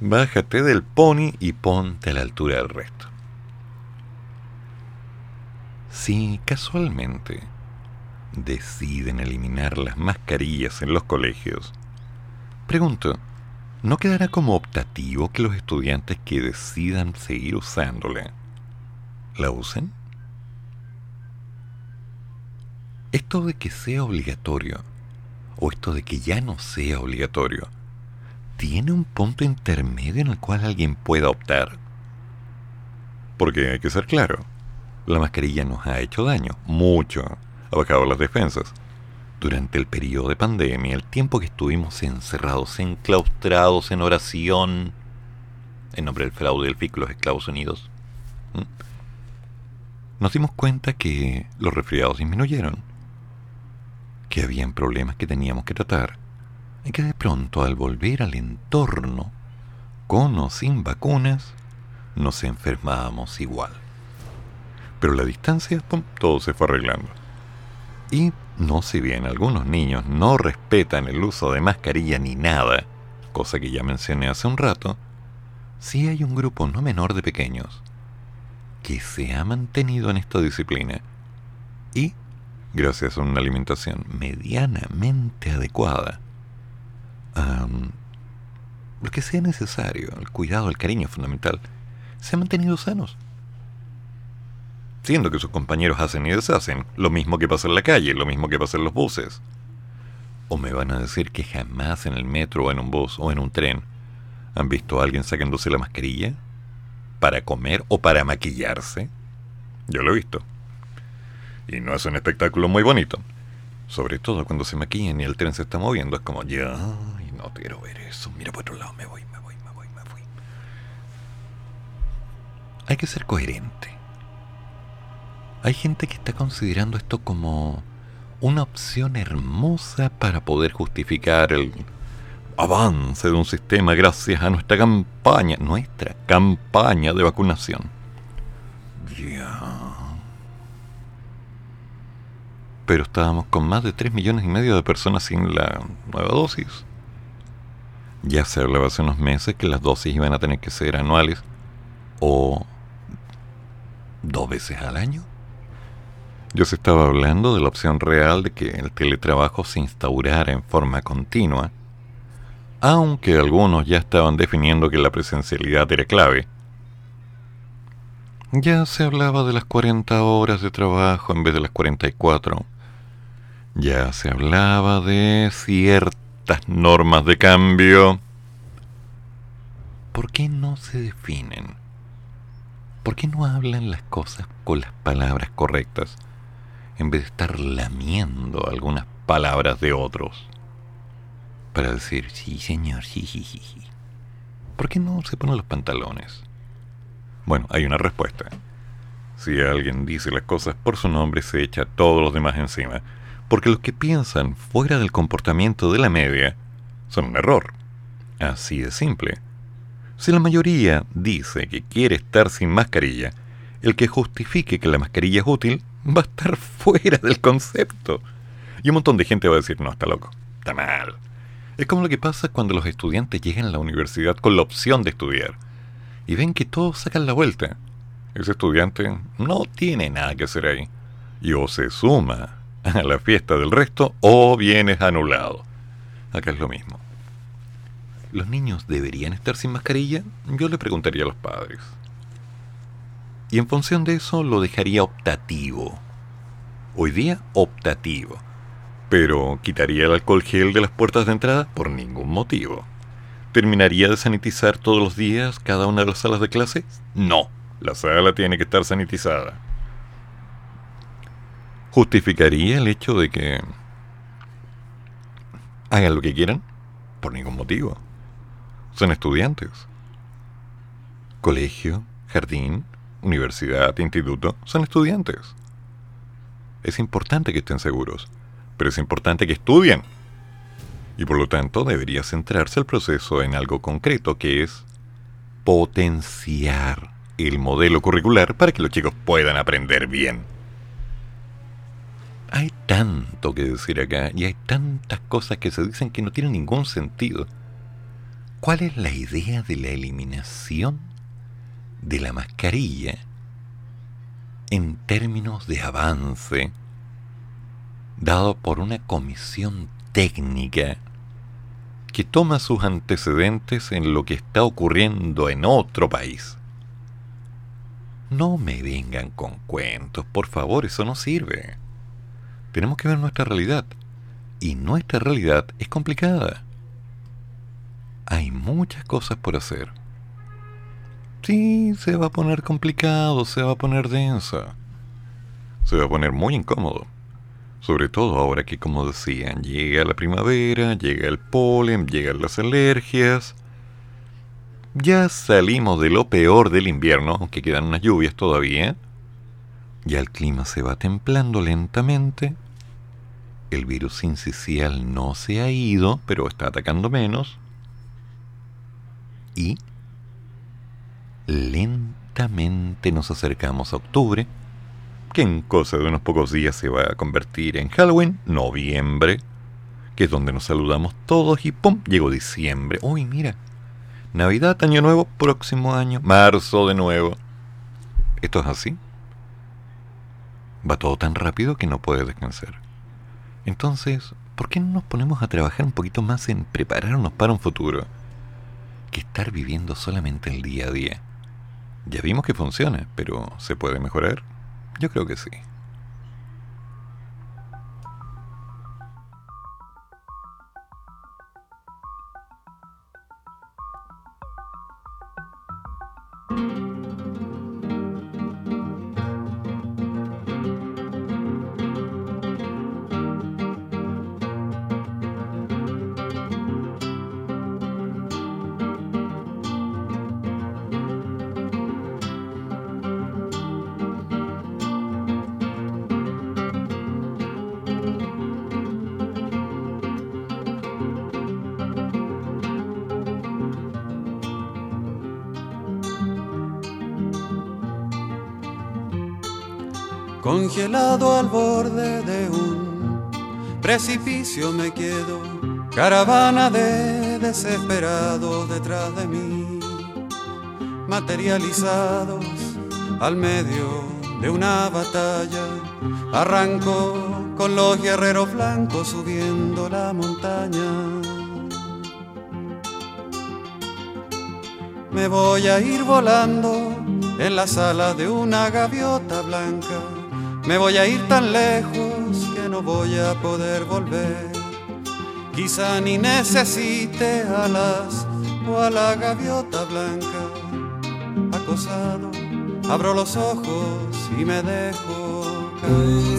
Bájate del pony y ponte a la altura del resto. Si casualmente deciden eliminar las mascarillas en los colegios, pregunto, ¿no quedará como optativo que los estudiantes que decidan seguir usándola la usen? Esto de que sea obligatorio o esto de que ya no sea obligatorio, ¿tiene un punto intermedio en el cual alguien pueda optar? Porque hay que ser claro, la mascarilla nos ha hecho daño, mucho, ha bajado las defensas. Durante el periodo de pandemia, el tiempo que estuvimos encerrados, enclaustrados en oración, en nombre del fraude del FIC, los esclavos unidos, nos dimos cuenta que los resfriados disminuyeron, que habían problemas que teníamos que tratar, y que de pronto al volver al entorno, con o sin vacunas, nos enfermábamos igual. Pero la distancia, todo se fue arreglando. Y no si bien algunos niños no respetan el uso de mascarilla ni nada, cosa que ya mencioné hace un rato, sí hay un grupo no menor de pequeños que se ha mantenido en esta disciplina y, gracias a una alimentación medianamente adecuada, lo que sea necesario, el cuidado, el cariño fundamental, se han mantenido sanos. Siendo que sus compañeros hacen y deshacen, lo mismo que pasa en la calle, lo mismo que pasa en los buses. ¿O me van a decir que jamás en el metro o en un bus o en un tren han visto a alguien sacándose la mascarilla? ¿Para comer o para maquillarse? Yo lo he visto. Y no es un espectáculo muy bonito. Sobre todo cuando se maquillan y el tren se está moviendo, es como, ya, no quiero ver eso, mira por otro lado, me voy, me voy, me voy, me voy. Hay que ser coherente. Hay gente que está considerando esto como una opción hermosa para poder justificar el avance de un sistema gracias a nuestra campaña, nuestra campaña de vacunación. Ya. Pero estábamos con más de 3 millones y medio de personas sin la nueva dosis. Ya se hablaba hace unos meses que las dosis iban a tener que ser anuales o dos veces al año. Yo se estaba hablando de la opción real de que el teletrabajo se instaurara en forma continua, aunque algunos ya estaban definiendo que la presencialidad era clave. Ya se hablaba de las 40 horas de trabajo en vez de las 44. Ya se hablaba de cierta normas de cambio, ¿por qué no se definen? ¿Por qué no hablan las cosas con las palabras correctas en vez de estar lamiendo algunas palabras de otros? Para decir, sí señor, sí, sí, sí, sí. ¿Por qué no se ponen los pantalones? Bueno, hay una respuesta. Si alguien dice las cosas por su nombre, se echa a todos los demás encima porque los que piensan fuera del comportamiento de la media son un error. Así de simple. Si la mayoría dice que quiere estar sin mascarilla, el que justifique que la mascarilla es útil va a estar fuera del concepto. Y un montón de gente va a decir, no, está loco, está mal. Es como lo que pasa cuando los estudiantes llegan a la universidad con la opción de estudiar y ven que todos sacan la vuelta. Ese estudiante no tiene nada que hacer ahí. Y o se suma a la fiesta del resto o vienes anulado. Acá es lo mismo. ¿Los niños deberían estar sin mascarilla? Yo le preguntaría a los padres. Y en función de eso lo dejaría optativo. Hoy día optativo. Pero ¿quitaría el alcohol gel de las puertas de entrada? Por ningún motivo. ¿Terminaría de sanitizar todos los días cada una de las salas de clase? No. La sala tiene que estar sanitizada justificaría el hecho de que hagan lo que quieran por ningún motivo. Son estudiantes. Colegio, jardín, universidad, instituto, son estudiantes. Es importante que estén seguros, pero es importante que estudien. Y por lo tanto debería centrarse el proceso en algo concreto, que es potenciar el modelo curricular para que los chicos puedan aprender bien. Hay tanto que decir acá y hay tantas cosas que se dicen que no tienen ningún sentido. ¿Cuál es la idea de la eliminación de la mascarilla en términos de avance dado por una comisión técnica que toma sus antecedentes en lo que está ocurriendo en otro país? No me vengan con cuentos, por favor, eso no sirve. Tenemos que ver nuestra realidad. Y nuestra realidad es complicada. Hay muchas cosas por hacer. Sí, se va a poner complicado, se va a poner densa. Se va a poner muy incómodo. Sobre todo ahora que, como decían, llega la primavera, llega el polen, llegan las alergias. Ya salimos de lo peor del invierno, aunque quedan unas lluvias todavía. Ya el clima se va templando lentamente. El virus incisional no se ha ido, pero está atacando menos. Y lentamente nos acercamos a octubre, que en cosa de unos pocos días se va a convertir en Halloween, noviembre, que es donde nos saludamos todos y ¡pum! Llegó diciembre. Uy, mira. Navidad, Año Nuevo, próximo año, marzo de nuevo. Esto es así. Va todo tan rápido que no puede descansar. Entonces, ¿por qué no nos ponemos a trabajar un poquito más en prepararnos para un futuro? Que estar viviendo solamente el día a día. Ya vimos que funciona, pero ¿se puede mejorar? Yo creo que sí. Me quedo, caravana de desesperados detrás de mí, materializados al medio de una batalla, arranco con los guerreros blancos subiendo la montaña. Me voy a ir volando en la sala de una gaviota blanca me voy a ir tan lejos no voy a poder volver. Quizá ni necesite alas o a la gaviota blanca. Acosado, abro los ojos y me dejo caer.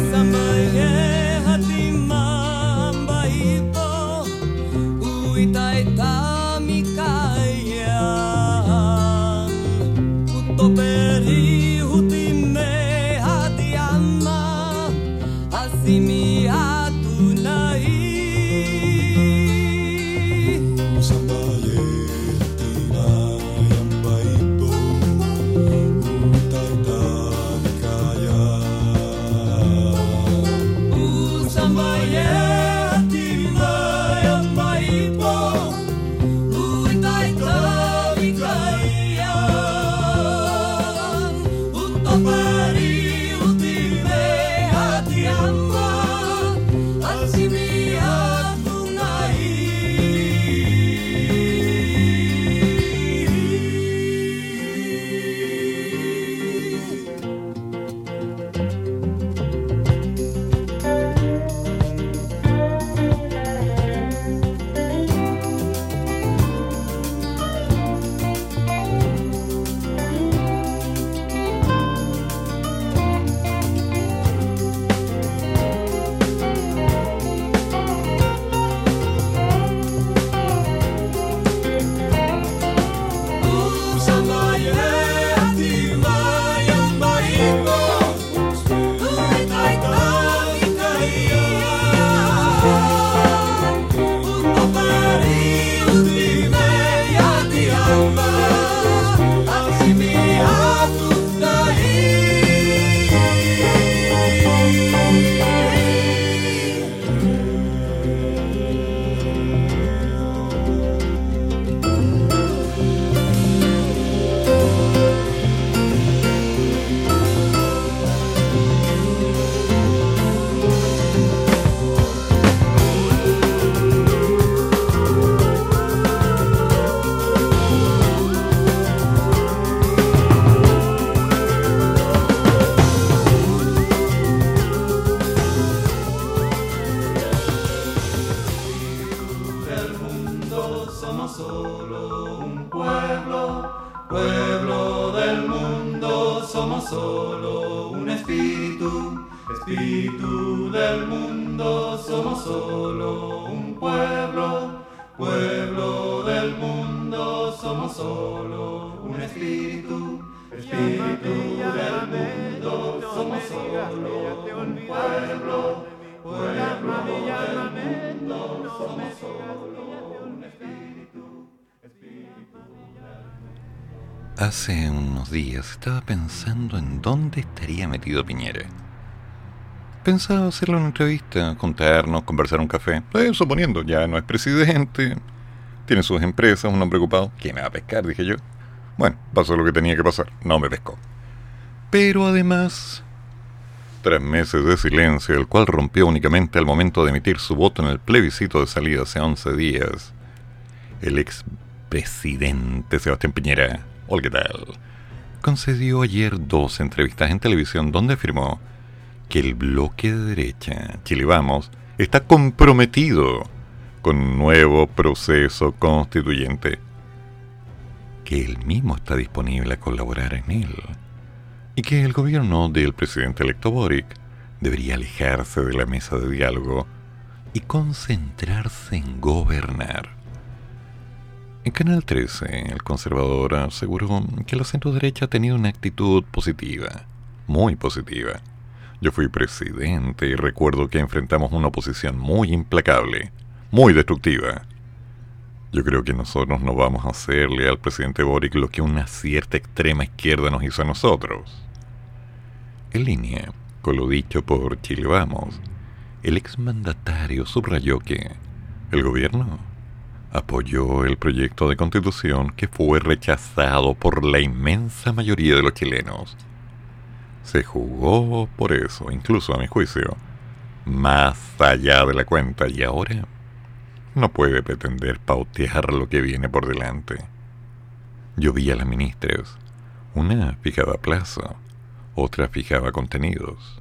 Hace unos días estaba pensando en dónde estaría metido Piñera. Pensaba hacerle una entrevista, contarnos, conversar un café. Eh, suponiendo, ya no es presidente, tiene sus empresas, un hombre ocupado. ¿Quién me va a pescar? Dije yo. Bueno, pasó lo que tenía que pasar, no me pescó. Pero además, tras meses de silencio, el cual rompió únicamente al momento de emitir su voto en el plebiscito de salida hace 11 días, el ex presidente Sebastián Piñera, hola, ¿qué tal? Concedió ayer dos entrevistas en televisión donde afirmó que el bloque de derecha, Chile Vamos, está comprometido con un nuevo proceso constituyente, que él mismo está disponible a colaborar en él, y que el gobierno del presidente electo Boric debería alejarse de la mesa de diálogo y concentrarse en gobernar. En Canal 13, el conservador aseguró que la centro derecha ha tenido una actitud positiva, muy positiva, yo fui presidente y recuerdo que enfrentamos una oposición muy implacable, muy destructiva. Yo creo que nosotros no vamos a hacerle al presidente Boric lo que una cierta extrema izquierda nos hizo a nosotros. En línea con lo dicho por Chile Vamos, el exmandatario subrayó que el gobierno apoyó el proyecto de constitución que fue rechazado por la inmensa mayoría de los chilenos se jugó por eso, incluso a mi juicio, más allá de la cuenta y ahora no puede pretender pautear lo que viene por delante. Yo vi a las ministras, una fijaba plazo, otra fijaba contenidos.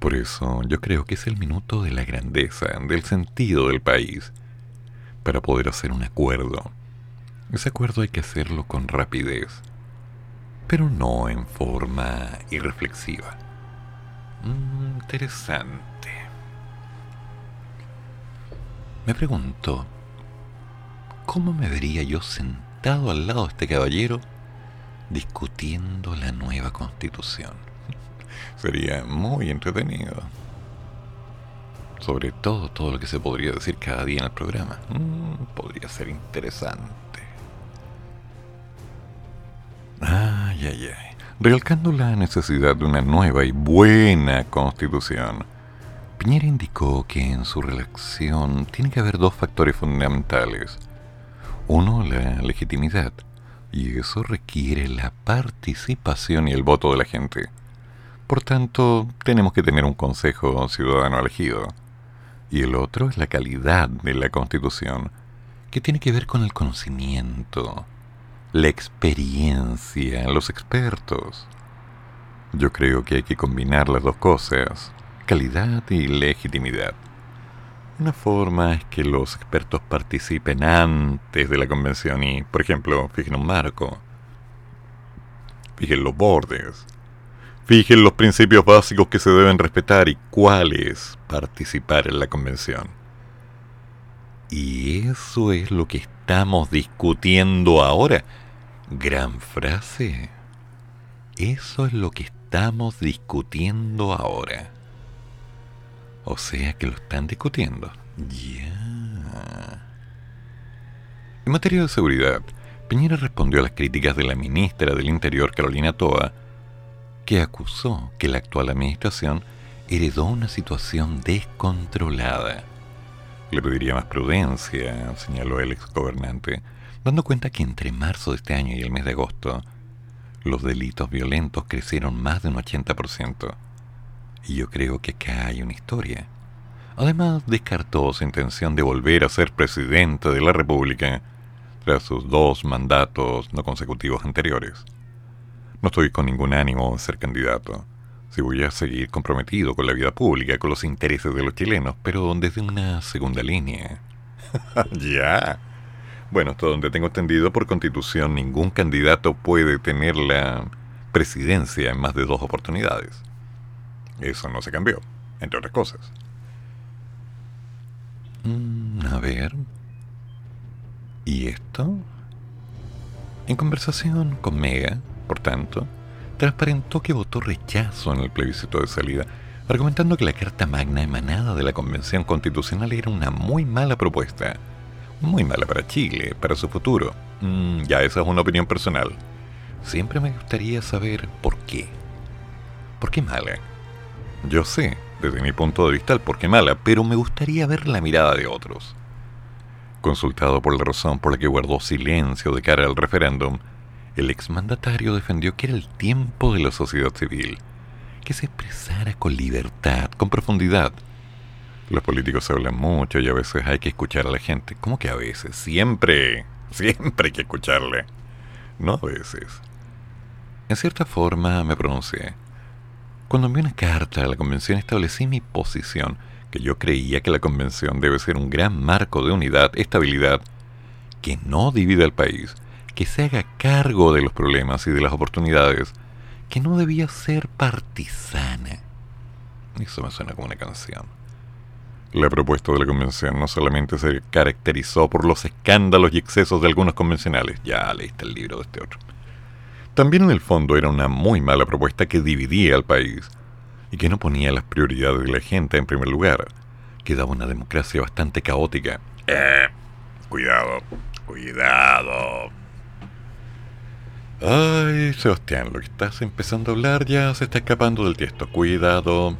Por eso yo creo que es el minuto de la grandeza, del sentido del país, para poder hacer un acuerdo. Ese acuerdo hay que hacerlo con rapidez pero no en forma irreflexiva. Mm, interesante. Me pregunto, ¿cómo me vería yo sentado al lado de este caballero discutiendo la nueva constitución? Sería muy entretenido. Sobre todo todo lo que se podría decir cada día en el programa. Mm, podría ser interesante. Ay, ay, ay. Recalcando la necesidad de una nueva y buena constitución, Piñera indicó que en su redacción tiene que haber dos factores fundamentales. Uno, la legitimidad, y eso requiere la participación y el voto de la gente. Por tanto, tenemos que tener un Consejo Ciudadano elegido. Y el otro es la calidad de la Constitución, que tiene que ver con el conocimiento, la experiencia, los expertos. Yo creo que hay que combinar las dos cosas, calidad y legitimidad. Una forma es que los expertos participen antes de la convención y, por ejemplo, fijen un marco, fijen los bordes, fijen los principios básicos que se deben respetar y cuáles participar en la convención. Y eso es lo que estamos discutiendo ahora. Gran frase. Eso es lo que estamos discutiendo ahora. O sea que lo están discutiendo. Ya. En materia de seguridad, Piñera respondió a las críticas de la ministra del Interior, Carolina Toa, que acusó que la actual administración heredó una situación descontrolada. Le pediría más prudencia, señaló el exgobernante dando cuenta que entre marzo de este año y el mes de agosto, los delitos violentos crecieron más de un 80%. Y yo creo que acá hay una historia. Además, descartó su intención de volver a ser presidente de la República tras sus dos mandatos no consecutivos anteriores. No estoy con ningún ánimo de ser candidato. Si voy a seguir comprometido con la vida pública, con los intereses de los chilenos, pero desde una segunda línea. ya. Bueno, hasta donde tengo entendido, por constitución ningún candidato puede tener la presidencia en más de dos oportunidades. Eso no se cambió, entre otras cosas. Mm, a ver. ¿Y esto? En conversación con Mega, por tanto, transparentó que votó rechazo en el plebiscito de salida, argumentando que la Carta Magna emanada de la Convención Constitucional era una muy mala propuesta. Muy mala para Chile, para su futuro. Mm, ya, esa es una opinión personal. Siempre me gustaría saber por qué. ¿Por qué mala? Yo sé, desde mi punto de vista, el por qué mala, pero me gustaría ver la mirada de otros. Consultado por la razón por la que guardó silencio de cara al referéndum, el exmandatario defendió que era el tiempo de la sociedad civil, que se expresara con libertad, con profundidad. Los políticos hablan mucho y a veces hay que escuchar a la gente. ¿Cómo que a veces? Siempre, siempre hay que escucharle. No a veces. En cierta forma me pronuncié. Cuando envié una carta a la convención establecí mi posición que yo creía que la convención debe ser un gran marco de unidad, estabilidad, que no divida el país, que se haga cargo de los problemas y de las oportunidades, que no debía ser partisana. Eso me suena como una canción. La propuesta de la convención no solamente se caracterizó por los escándalos y excesos de algunos convencionales, ya leíste el libro de este otro. También en el fondo era una muy mala propuesta que dividía al país, y que no ponía las prioridades de la gente en primer lugar, que daba una democracia bastante caótica. Eh, cuidado, cuidado. Ay, Sebastián, lo que estás empezando a hablar ya se está escapando del tiesto. Cuidado.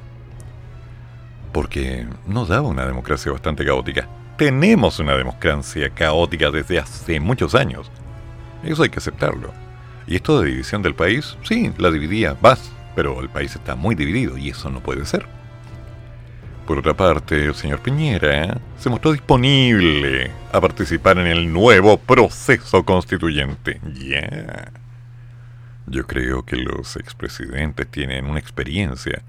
Porque no daba una democracia bastante caótica. Tenemos una democracia caótica desde hace muchos años. Eso hay que aceptarlo. Y esto de división del país, sí, la dividía. Vas, pero el país está muy dividido y eso no puede ser. Por otra parte, el señor Piñera se mostró disponible a participar en el nuevo proceso constituyente. Ya. Yo creo que los expresidentes tienen una experiencia.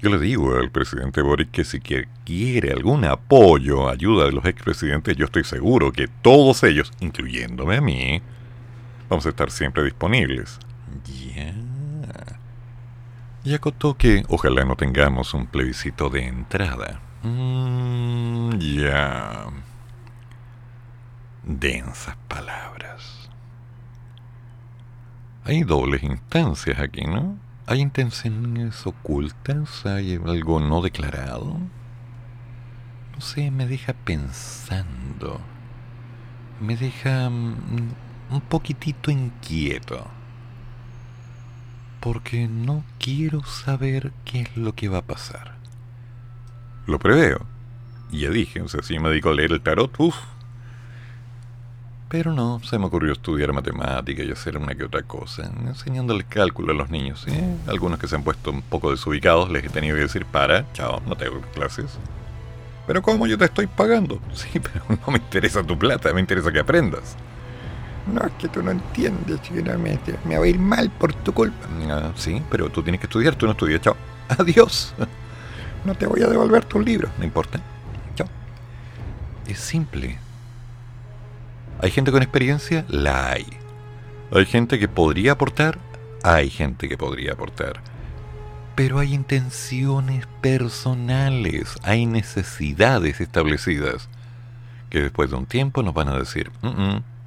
Yo le digo al presidente Boric que si quiere algún apoyo, ayuda de los expresidentes, yo estoy seguro que todos ellos, incluyéndome a mí, vamos a estar siempre disponibles. Ya. Y acotó que ojalá no tengamos un plebiscito de entrada. Mm, ya. Densas palabras. Hay dobles instancias aquí, ¿no? Hay intenciones ocultas, hay algo no declarado. No sé, me deja pensando. Me deja mm, un poquitito inquieto porque no quiero saber qué es lo que va a pasar. Lo preveo. Ya dije, o sea, si me dedico a leer el tarot, uff. Pero no, se me ocurrió estudiar matemática y hacer una que otra cosa, enseñándole cálculo a los niños. ¿eh? Algunos que se han puesto un poco desubicados les he tenido que decir, para, chao, no te hago clases. Pero ¿cómo yo te estoy pagando? Sí, pero no me interesa tu plata, me interesa que aprendas. No, es que tú no entiendes, finalmente. Me va a ir mal por tu culpa. Ah, sí, pero tú tienes que estudiar, tú no estudias. Chao. Adiós. No te voy a devolver tus libros. No importa. Chao. Es simple. ¿Hay gente con experiencia? La hay. ¿Hay gente que podría aportar? Hay gente que podría aportar. Pero hay intenciones personales, hay necesidades establecidas que después de un tiempo nos van a decir,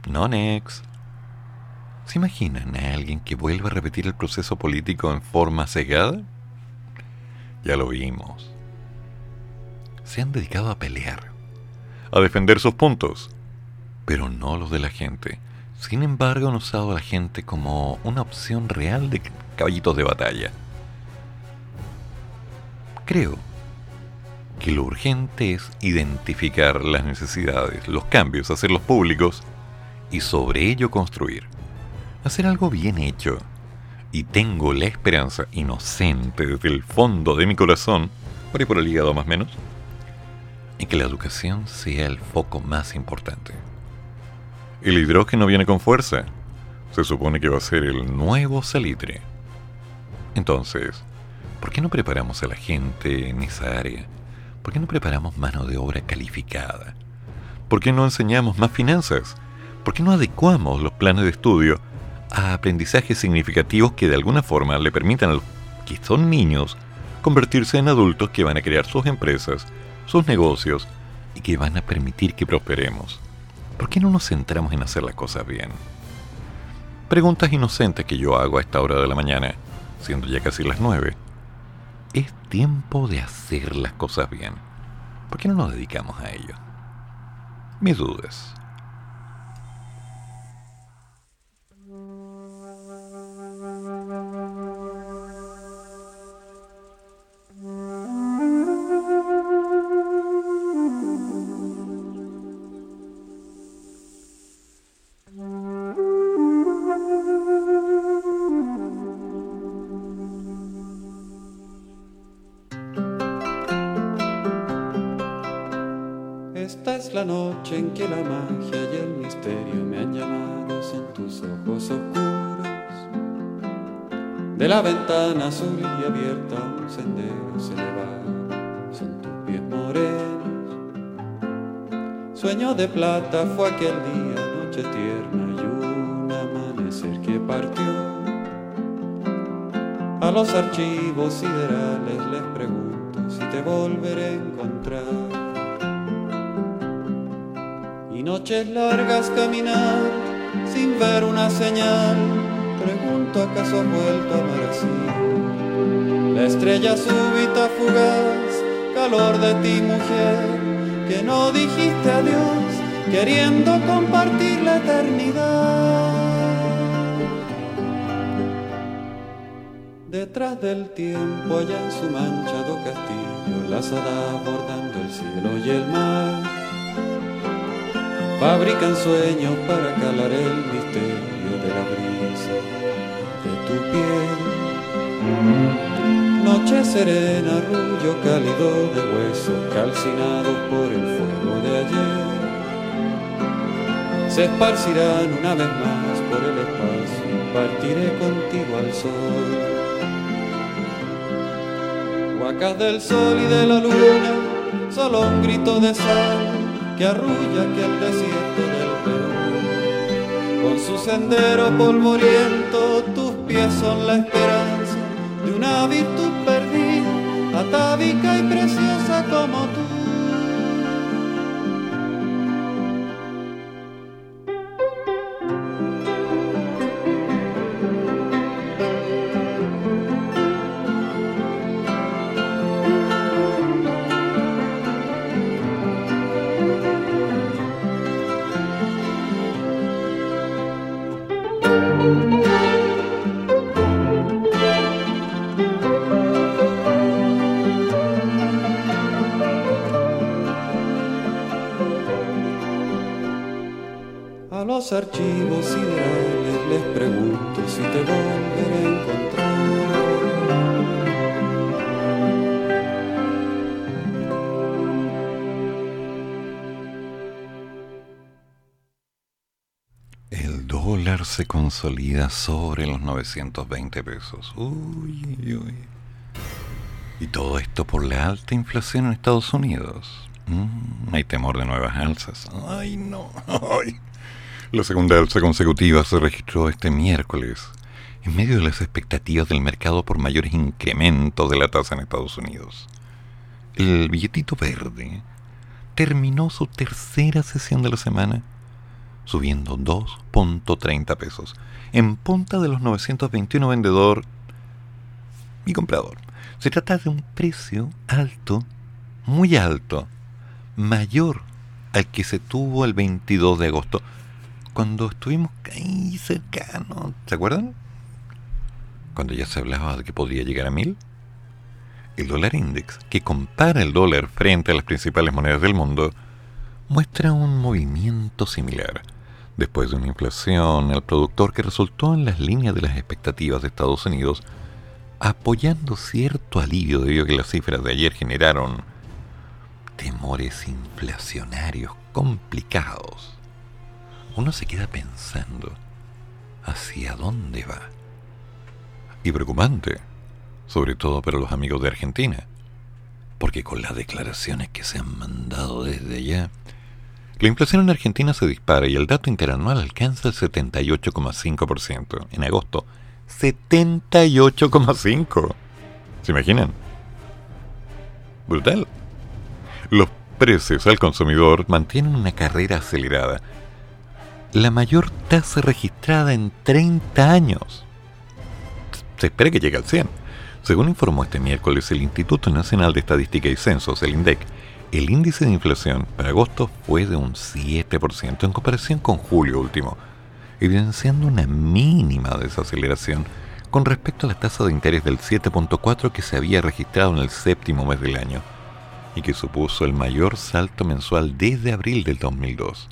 no, Nex. ¿Se imaginan a alguien que vuelva a repetir el proceso político en forma cegada? Ya lo vimos. Se han dedicado a pelear, a defender sus puntos, pero no los de la gente. Sin embargo, han usado a la gente como una opción real de caballitos de batalla. Creo que lo urgente es identificar las necesidades, los cambios, hacerlos públicos y sobre ello construir. Hacer algo bien hecho. Y tengo la esperanza inocente desde el fondo de mi corazón, por ahí por el hígado más o menos, en que la educación sea el foco más importante. El hidrógeno viene con fuerza. Se supone que va a ser el nuevo salitre. Entonces, ¿por qué no preparamos a la gente en esa área? ¿Por qué no preparamos mano de obra calificada? ¿Por qué no enseñamos más finanzas? ¿por qué no adecuamos los planes de estudio a aprendizajes significativos que de alguna forma le permitan a los que son niños convertirse en adultos que van a crear sus empresas, sus negocios y que van a permitir que prosperemos. ¿Por qué no nos centramos en hacer las cosas bien? Preguntas inocentes que yo hago a esta hora de la mañana, siendo ya casi las nueve. Es tiempo de hacer las cosas bien. ¿Por qué no nos dedicamos a ello? Mis dudas. Fue aquel día, noche tierna y un amanecer que partió. A los archivos siderales les pregunto si te volveré a encontrar noches largas caminar sin ver una señal. Pregunto acaso has vuelto a amar así. La estrella súbita fugaz, calor de ti mujer, que no dijiste adiós, queriendo compartir la eternidad. Detrás del tiempo, allá en su manchado castillo, las hadas bordando el cielo y el mar fabrican sueños para calar el misterio de la brisa de tu piel. Noche serena, rullo cálido de huesos calcinados por el fuego de ayer. Se esparcirán una vez más por el espacio y partiré contigo al sol. Huacas del sol y de la luna, solo un grito de sal que arrulla aquel desierto del Perú. Con su sendero polvoriento, tus pies son la esperanza se consolida sobre los 920 pesos. Uy, uy. Y todo esto por la alta inflación en Estados Unidos. Mm, hay temor de nuevas alzas. Ay, no. Ay. La segunda alza consecutiva se registró este miércoles, en medio de las expectativas del mercado por mayores incrementos de la tasa en Estados Unidos. El billetito verde terminó su tercera sesión de la semana subiendo 2.30 pesos, en punta de los 921 vendedor y comprador. Se trata de un precio alto, muy alto, mayor al que se tuvo el 22 de agosto, cuando estuvimos ahí cercanos, ¿se acuerdan? Cuando ya se hablaba de que podría llegar a mil. El dólar index, que compara el dólar frente a las principales monedas del mundo, muestra un movimiento similar. Después de una inflación, el productor que resultó en las líneas de las expectativas de Estados Unidos, apoyando cierto alivio debido a que las cifras de ayer generaron temores inflacionarios complicados uno se queda pensando hacia dónde va. Y preocupante, sobre todo para los amigos de Argentina, porque con las declaraciones que se han mandado desde allá, la inflación en Argentina se dispara y el dato interanual alcanza el 78,5% en agosto. 78,5%. ¿Se imaginan? Brutal. Los precios al consumidor mantienen una carrera acelerada. La mayor tasa registrada en 30 años. Se espera que llegue al 100. Según informó este miércoles el Instituto Nacional de Estadística y Censos, el INDEC, el índice de inflación para agosto fue de un 7% en comparación con julio último, evidenciando una mínima desaceleración con respecto a la tasa de interés del 7.4 que se había registrado en el séptimo mes del año y que supuso el mayor salto mensual desde abril del 2002.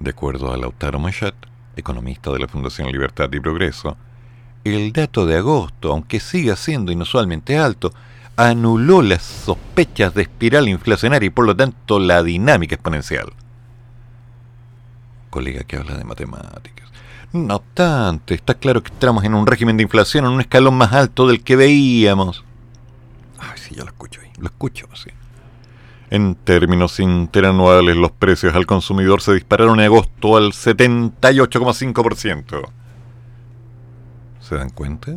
De acuerdo a Lautaro Machat, economista de la Fundación Libertad y Progreso, el dato de agosto, aunque siga siendo inusualmente alto, anuló las sospechas de espiral inflacionaria y por lo tanto la dinámica exponencial. Colega que habla de matemáticas. No obstante, está claro que estamos en un régimen de inflación en un escalón más alto del que veíamos. Ay, sí, yo lo escucho ahí, lo escucho, sí. En términos interanuales, los precios al consumidor se dispararon en agosto al 78,5%. ¿Se dan cuenta?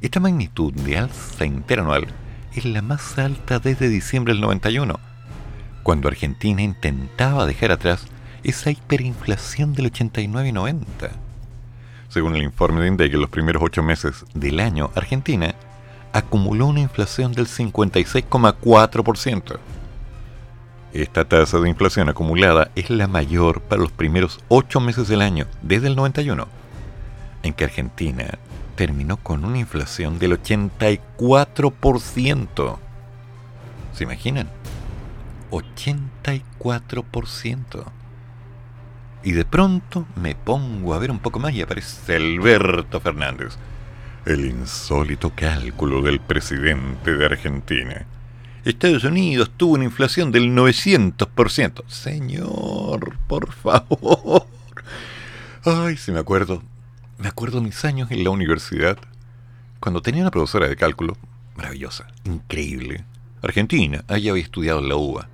Esta magnitud de alza interanual es la más alta desde diciembre del 91, cuando Argentina intentaba dejar atrás esa hiperinflación del 89 y 90. Según el informe de INDEC, en los primeros ocho meses del año, Argentina acumuló una inflación del 56,4%. Esta tasa de inflación acumulada es la mayor para los primeros ocho meses del año, desde el 91, en que Argentina terminó con una inflación del 84%. ¿Se imaginan? 84% y de pronto me pongo a ver un poco más y aparece Alberto Fernández, el insólito cálculo del presidente de Argentina. Estados Unidos tuvo una inflación del 900%. Señor, por favor. Ay, si me acuerdo. Me acuerdo mis años en la universidad, cuando tenía una profesora de cálculo maravillosa, increíble. Argentina, allá había estudiado la UBA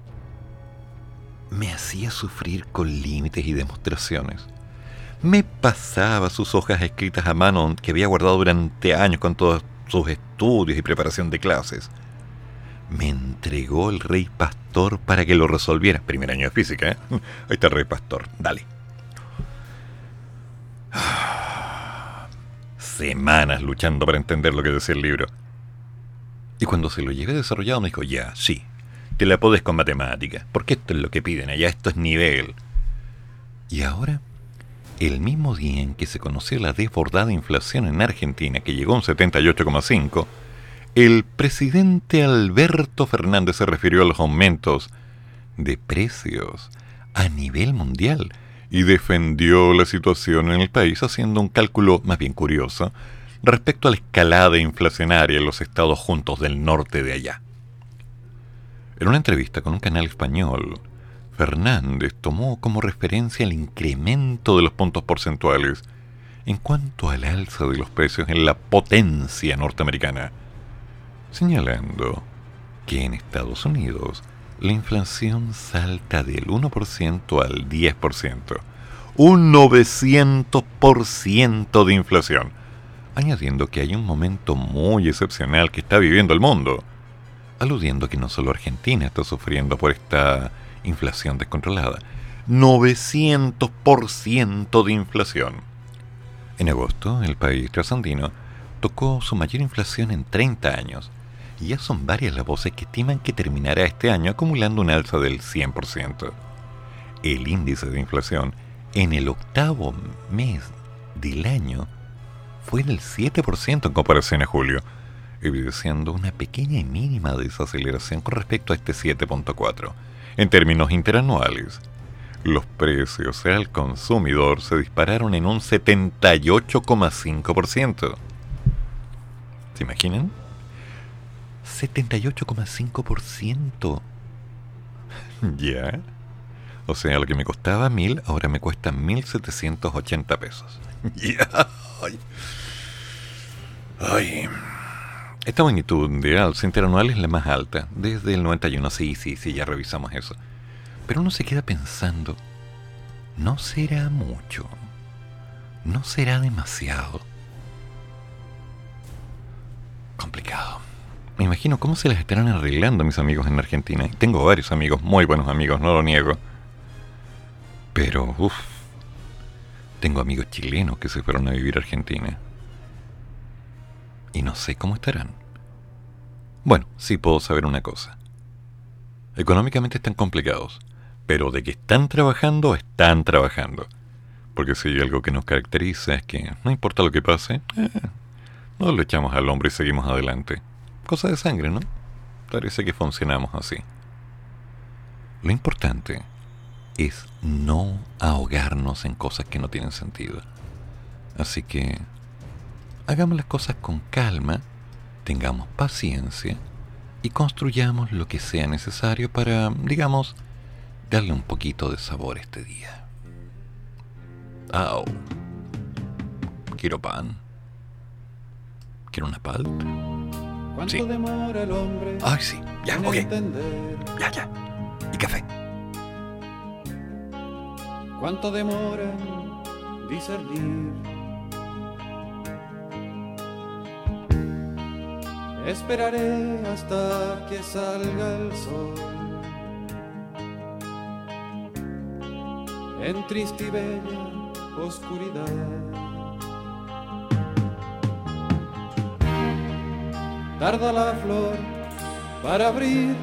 me hacía sufrir con límites y demostraciones. Me pasaba sus hojas escritas a mano que había guardado durante años con todos sus estudios y preparación de clases. Me entregó el rey pastor para que lo resolviera. Primer año de física, ¿eh? Ahí está el rey pastor, dale. Semanas luchando para entender lo que decía el libro. Y cuando se lo llevé desarrollado me dijo, ya, sí, te la podes con matemáticas, porque esto es lo que piden allá, esto es nivel. Y ahora, el mismo día en que se conoció la desbordada inflación en Argentina, que llegó a un 78,5, el presidente Alberto Fernández se refirió a los aumentos de precios a nivel mundial y defendió la situación en el país haciendo un cálculo más bien curioso respecto a la escalada inflacionaria en los estados juntos del norte de allá. En una entrevista con un canal español, Fernández tomó como referencia el incremento de los puntos porcentuales en cuanto al alza de los precios en la potencia norteamericana, señalando que en Estados Unidos la inflación salta del 1% al 10%, un 900% de inflación, añadiendo que hay un momento muy excepcional que está viviendo el mundo aludiendo que no solo Argentina está sufriendo por esta inflación descontrolada. 900% de inflación. En agosto, el país trasandino tocó su mayor inflación en 30 años, ya son varias las voces que estiman que terminará este año acumulando un alza del 100%. El índice de inflación en el octavo mes del año fue del 7% en comparación a julio, evidenciando una pequeña y mínima desaceleración con respecto a este 7.4. En términos interanuales, los precios al consumidor se dispararon en un 78,5%. ¿Se imaginan? 78,5%. ¿Ya? O sea, lo que me costaba mil, ahora me cuesta 1.780 pesos. ¿Ya? Ay. Esta magnitud de alza interanual es la más alta desde el 91. Sí, sí, sí, ya revisamos eso. Pero uno se queda pensando, ¿no será mucho? ¿No será demasiado? Complicado. Me imagino cómo se las estarán arreglando mis amigos en Argentina. Tengo varios amigos, muy buenos amigos, no lo niego. Pero, uff, tengo amigos chilenos que se fueron a vivir a Argentina. Y no sé cómo estarán. Bueno, sí puedo saber una cosa. Económicamente están complicados, pero de que están trabajando, están trabajando. Porque si hay algo que nos caracteriza es que no importa lo que pase, eh, no lo echamos al hombro y seguimos adelante. Cosa de sangre, ¿no? Parece que funcionamos así. Lo importante es no ahogarnos en cosas que no tienen sentido. Así que hagamos las cosas con calma, tengamos paciencia y construyamos lo que sea necesario para, digamos, darle un poquito de sabor este día. Au. Quiero pan. Quiero una palta. ¿Cuánto Sí. demora el hombre Ay, sí. Ya, ok. entender? Ya, ya. Y café. ¿Cuánto demora discernir? Esperaré hasta que salga el sol. En triste y bella oscuridad. Tarda la flor para abrir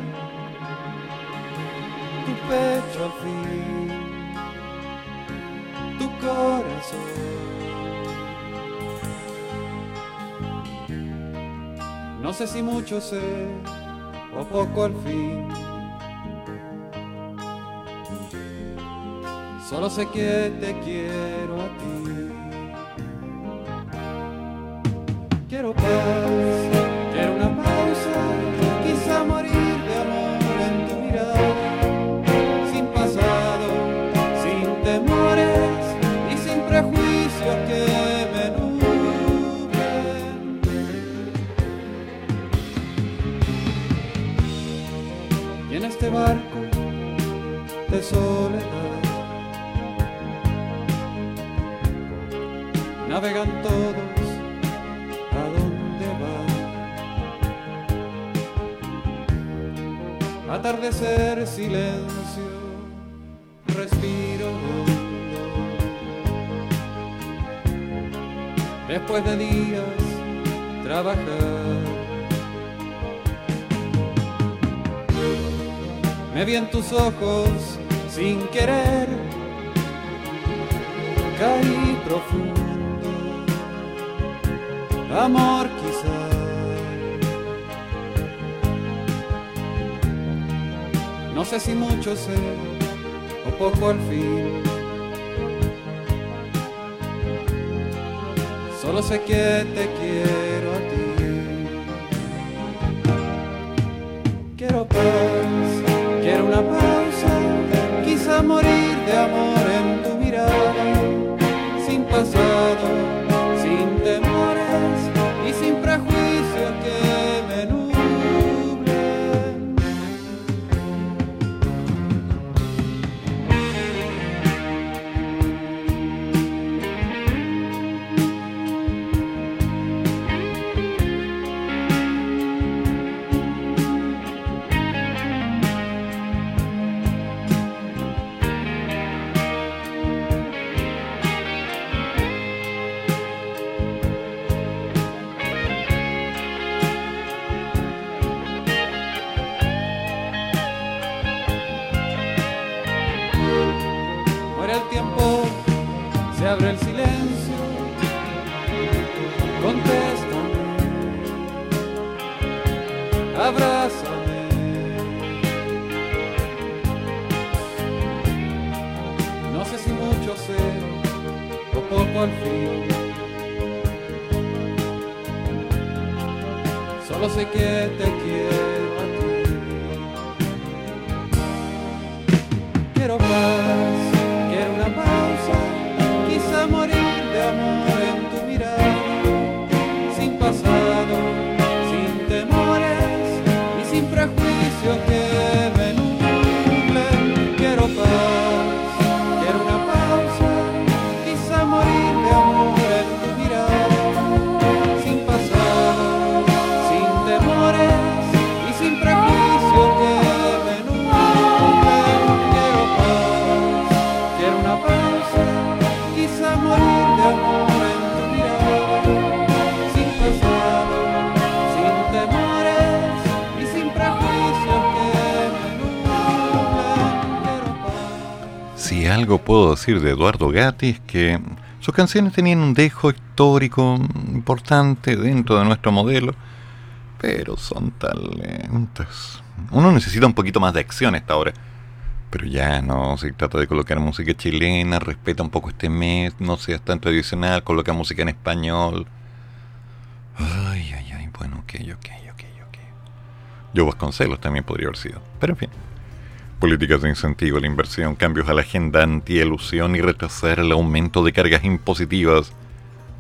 tu pecho al fin tu corazón. No sé si mucho sé o poco al fin. Solo sé que te quiero a ti. Quiero paz, navegan todos a donde van. Atardecer, silencio, respiro hondo. Después de días trabajar. Me vi en tus ojos sin querer. Caí profundo. Amor quizá. No sé si mucho sé o poco al fin. Solo sé que te quiero a ti. Quiero paz, quiero una pausa, quizá morir de amor algo puedo decir de Eduardo Gatti es que sus canciones tenían un dejo histórico importante dentro de nuestro modelo, pero son tan lentas. Uno necesita un poquito más de acción a esta hora. Pero ya no, se trata de colocar música chilena, respeta un poco este mes, no seas tan tradicional, coloca música en español. Ay, ay, ay, bueno, ok, ok, ok, ok. Yo Vasconcelos también podría haber sido, pero en fin. Políticas de incentivo a la inversión, cambios a la agenda anti-elusión y retrasar el aumento de cargas impositivas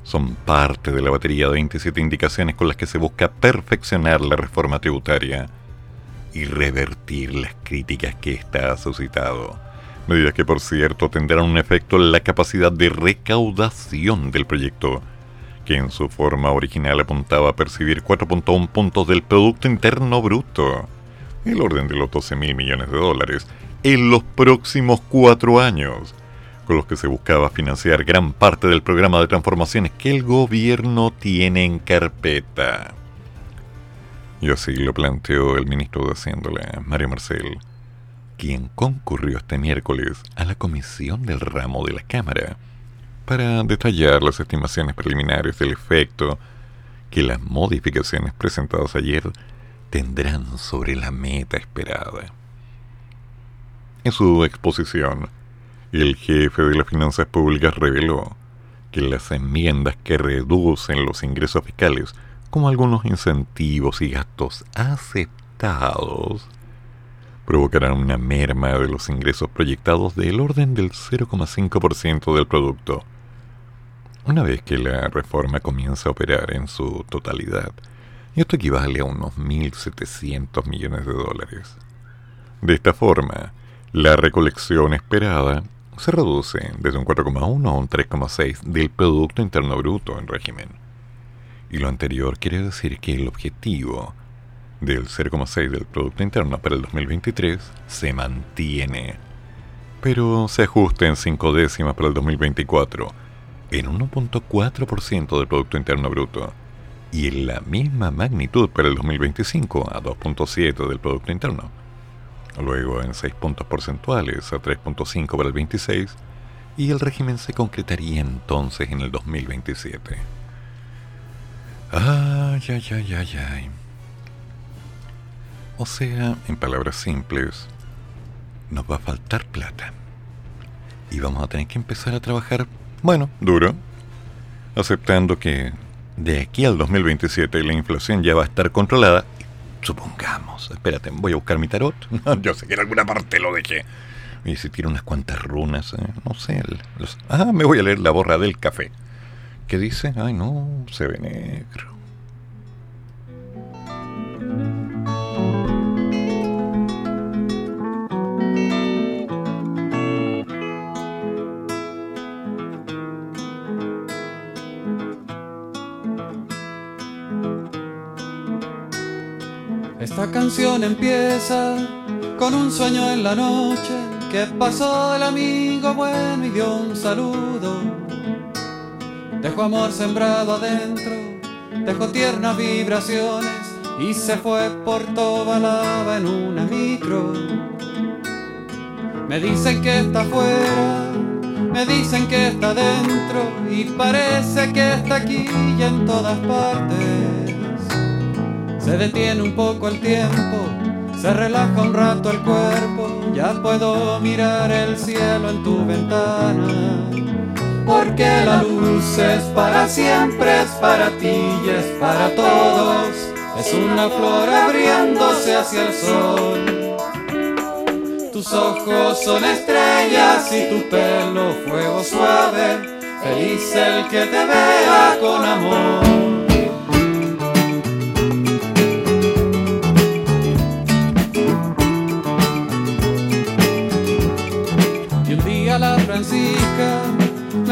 son parte de la batería de 27 indicaciones con las que se busca perfeccionar la reforma tributaria y revertir las críticas que ésta ha suscitado. Medidas que, por cierto, tendrán un efecto en la capacidad de recaudación del proyecto, que en su forma original apuntaba a percibir 4.1 puntos del Producto Interno Bruto, el orden de los 12 mil millones de dólares, en los próximos cuatro años, con los que se buscaba financiar gran parte del programa de transformaciones que el gobierno tiene en carpeta. Y así lo planteó el ministro de Hacienda, Mario Marcel, quien concurrió este miércoles a la comisión del ramo de la Cámara para detallar las estimaciones preliminares del efecto que las modificaciones presentadas ayer tendrán sobre la meta esperada. En su exposición, el jefe de las finanzas públicas reveló que las enmiendas que reducen los ingresos fiscales como algunos incentivos y gastos aceptados, provocarán una merma de los ingresos proyectados del orden del 0,5% del producto. Una vez que la reforma comienza a operar en su totalidad, esto equivale a unos 1.700 millones de dólares. De esta forma, la recolección esperada se reduce desde un 4,1 a un 3,6 del Producto Interno Bruto en régimen y lo anterior quiere decir que el objetivo del 0,6 del Producto Interno para el 2023 se mantiene, pero se ajusta en 5 décimas para el 2024 en 1.4% del Producto Interno Bruto y en la misma magnitud para el 2025 a 2.7 del Producto Interno. Luego en 6 puntos porcentuales a 3.5 para el 26 y el régimen se concretaría entonces en el 2027. Ay, ay, ay, ay, ay. O sea, en palabras simples, nos va a faltar plata. Y vamos a tener que empezar a trabajar, bueno, duro, aceptando que de aquí al 2027 la inflación ya va a estar controlada. Supongamos, espérate, voy a buscar mi tarot. Yo sé que en alguna parte lo dejé. Y si tiene unas cuantas runas, ¿eh? no sé. ah, me voy a leer la borra del café. ¿Qué dice? Ay, no, se ve negro. Esta canción empieza con un sueño en la noche que pasó el amigo bueno y dio un saludo Dejó amor sembrado adentro, dejó tiernas vibraciones y se fue por toda lava en una micro. Me dicen que está afuera, me dicen que está dentro y parece que está aquí y en todas partes. Se detiene un poco el tiempo, se relaja un rato el cuerpo, ya puedo mirar el cielo en tu ventana porque la luz es para siempre, es para ti y es para todos. Es una flor abriéndose hacia el sol. Tus ojos son estrellas y tu pelo fuego suave. Feliz el que te vea con amor.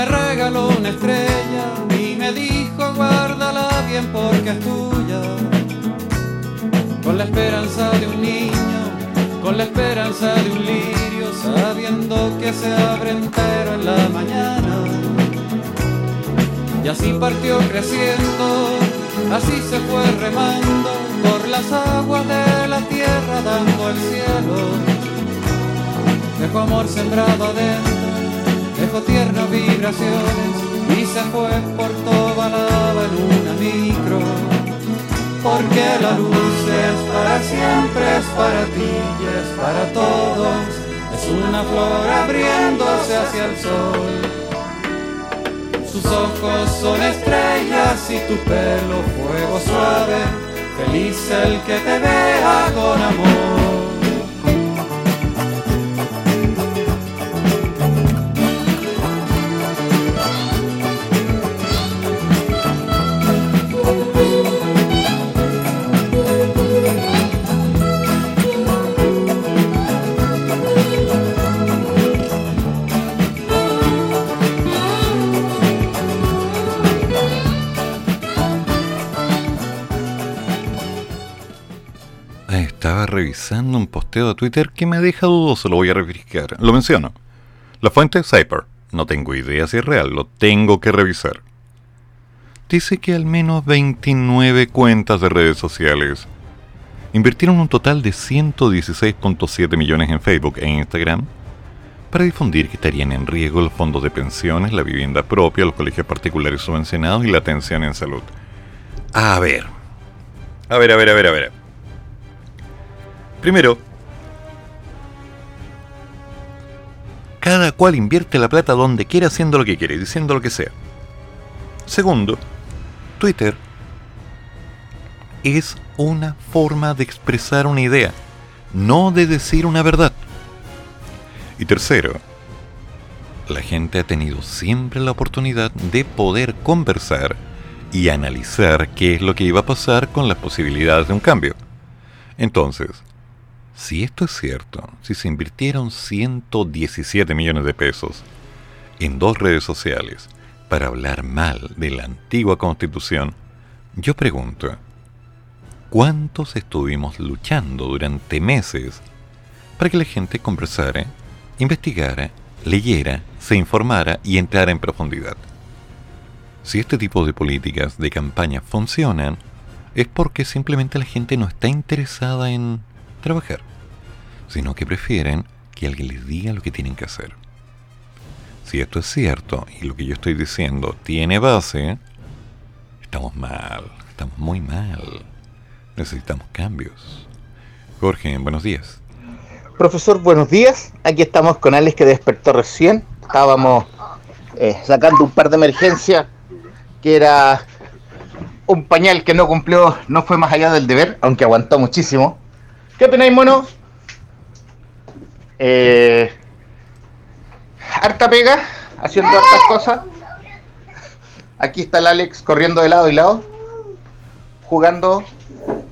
Me regaló una estrella y me dijo guárdala bien porque es tuya. Con la esperanza de un niño, con la esperanza de un lirio, sabiendo que se abre entero en la mañana. Y así partió creciendo, así se fue remando por las aguas de la tierra dando el cielo Viejo amor sembrado adentro, dejó tiernas vibraciones y se fue por toda la en micro. Porque la luz es para siempre, es para ti y es para todos. Es una flor abriéndose hacia el sol. Sus ojos son estrellas y tu pelo fuego suave. Feliz el que te vea con amor. Revisando un posteo de Twitter que me deja dudoso, lo voy a refrescar. Lo menciono. La fuente es Cyper. No tengo idea si es real, lo tengo que revisar. Dice que al menos 29 cuentas de redes sociales invirtieron un total de 116.7 millones en Facebook e Instagram para difundir que estarían en riesgo los fondos de pensiones, la vivienda propia, los colegios particulares subvencionados y la atención en salud. A ver. A ver, a ver, a ver, a ver. Primero, cada cual invierte la plata donde quiera haciendo lo que quiere, diciendo lo que sea. Segundo, Twitter es una forma de expresar una idea, no de decir una verdad. Y tercero, la gente ha tenido siempre la oportunidad de poder conversar y analizar qué es lo que iba a pasar con las posibilidades de un cambio. Entonces, si esto es cierto, si se invirtieron 117 millones de pesos en dos redes sociales para hablar mal de la antigua constitución, yo pregunto, ¿cuántos estuvimos luchando durante meses para que la gente conversara, investigara, leyera, se informara y entrara en profundidad? Si este tipo de políticas de campaña funcionan, es porque simplemente la gente no está interesada en trabajar, sino que prefieren que alguien les diga lo que tienen que hacer. Si esto es cierto y lo que yo estoy diciendo tiene base, estamos mal, estamos muy mal. Necesitamos cambios. Jorge, buenos días. Profesor, buenos días. Aquí estamos con Alex que despertó recién. Estábamos eh, sacando un par de emergencias que era un pañal que no cumplió, no fue más allá del deber, aunque aguantó muchísimo. ¿Qué opináis, mono? Eh, harta pega, haciendo hartas cosas. Aquí está el Alex corriendo de lado y lado, jugando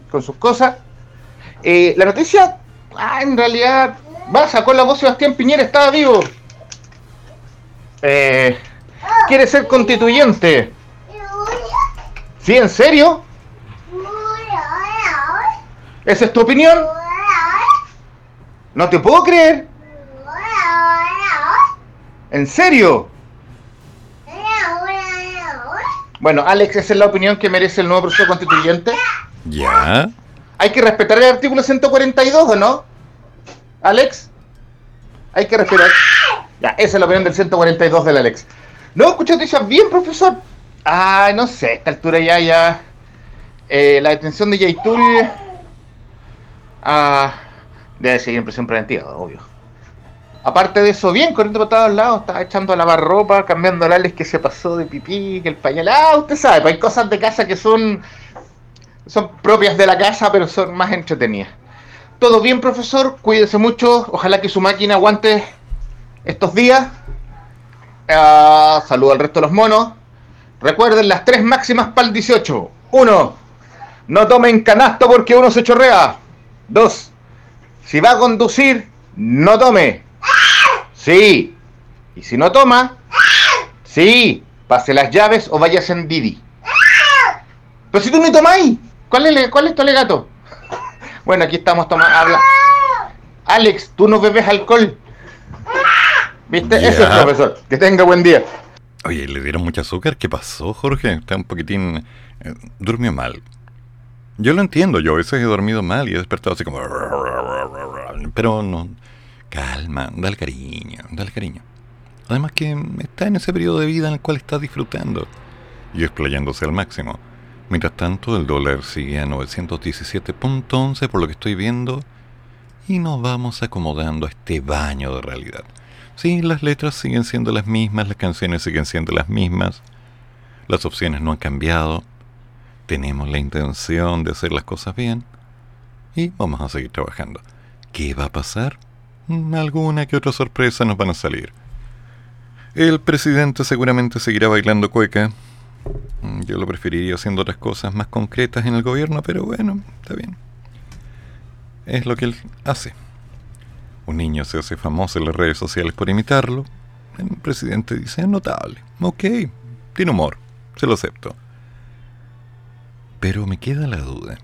con sus cosas. Eh, la noticia, ah, en realidad, va, sacó la voz Sebastián Piñera, estaba vivo. Eh, quiere ser constituyente. ¿Sí, en serio? ¿Esa es tu opinión? No te puedo creer. ¿En serio? Bueno, Alex, esa es la opinión que merece el nuevo proceso constituyente. ¿Ya? Hay que respetar el artículo 142, ¿o no? Alex. Hay que respetar. Ya, esa es la opinión del 142 del Alex. No, escucha noticias bien, profesor. Ah, no sé, a esta altura ya, ya. Eh, la detención de Yaitul. Ah, debe seguir en preventiva, obvio. Aparte de eso, bien, corriendo por todos lados, estaba echando a lavar ropa, cambiando al Alex que se pasó de pipí, que el pañal. Ah, usted sabe, pues hay cosas de casa que son. son propias de la casa, pero son más entretenidas. Todo bien, profesor, cuídese mucho, ojalá que su máquina aguante estos días. Ah, saludo al resto de los monos. Recuerden las tres máximas para el 18. Uno, no tomen canasto porque uno se chorrea. Dos, si va a conducir, no tome. Sí. Y si no toma, sí, pase las llaves o vayas en Didi. Pero si tú no tomáis, ¿cuál es, cuál es tu alegato? Bueno, aquí estamos tomando. Habla. Alex, tú no bebes alcohol. ¿Viste? Eso es, profesor. Que tenga buen día. Oye, ¿le dieron mucho azúcar? ¿Qué pasó, Jorge? Está un poquitín... eh, durmió mal. Yo lo entiendo, yo a veces he dormido mal y he despertado así como... Pero no... Calma, dale cariño, dale cariño. Además que está en ese periodo de vida en el cual está disfrutando y explayándose al máximo. Mientras tanto, el dólar sigue a 917.11 por lo que estoy viendo y nos vamos acomodando a este baño de realidad. Sí, las letras siguen siendo las mismas, las canciones siguen siendo las mismas, las opciones no han cambiado, tenemos la intención de hacer las cosas bien y vamos a seguir trabajando. ¿Qué va a pasar? Mm, alguna que otra sorpresa nos van a salir. El presidente seguramente seguirá bailando cueca. Mm, yo lo preferiría haciendo otras cosas más concretas en el gobierno, pero bueno, está bien. Es lo que él hace. Un niño se hace famoso en las redes sociales por imitarlo. El presidente dice, es notable. Ok, tiene humor, se lo acepto. Pero me queda la duda.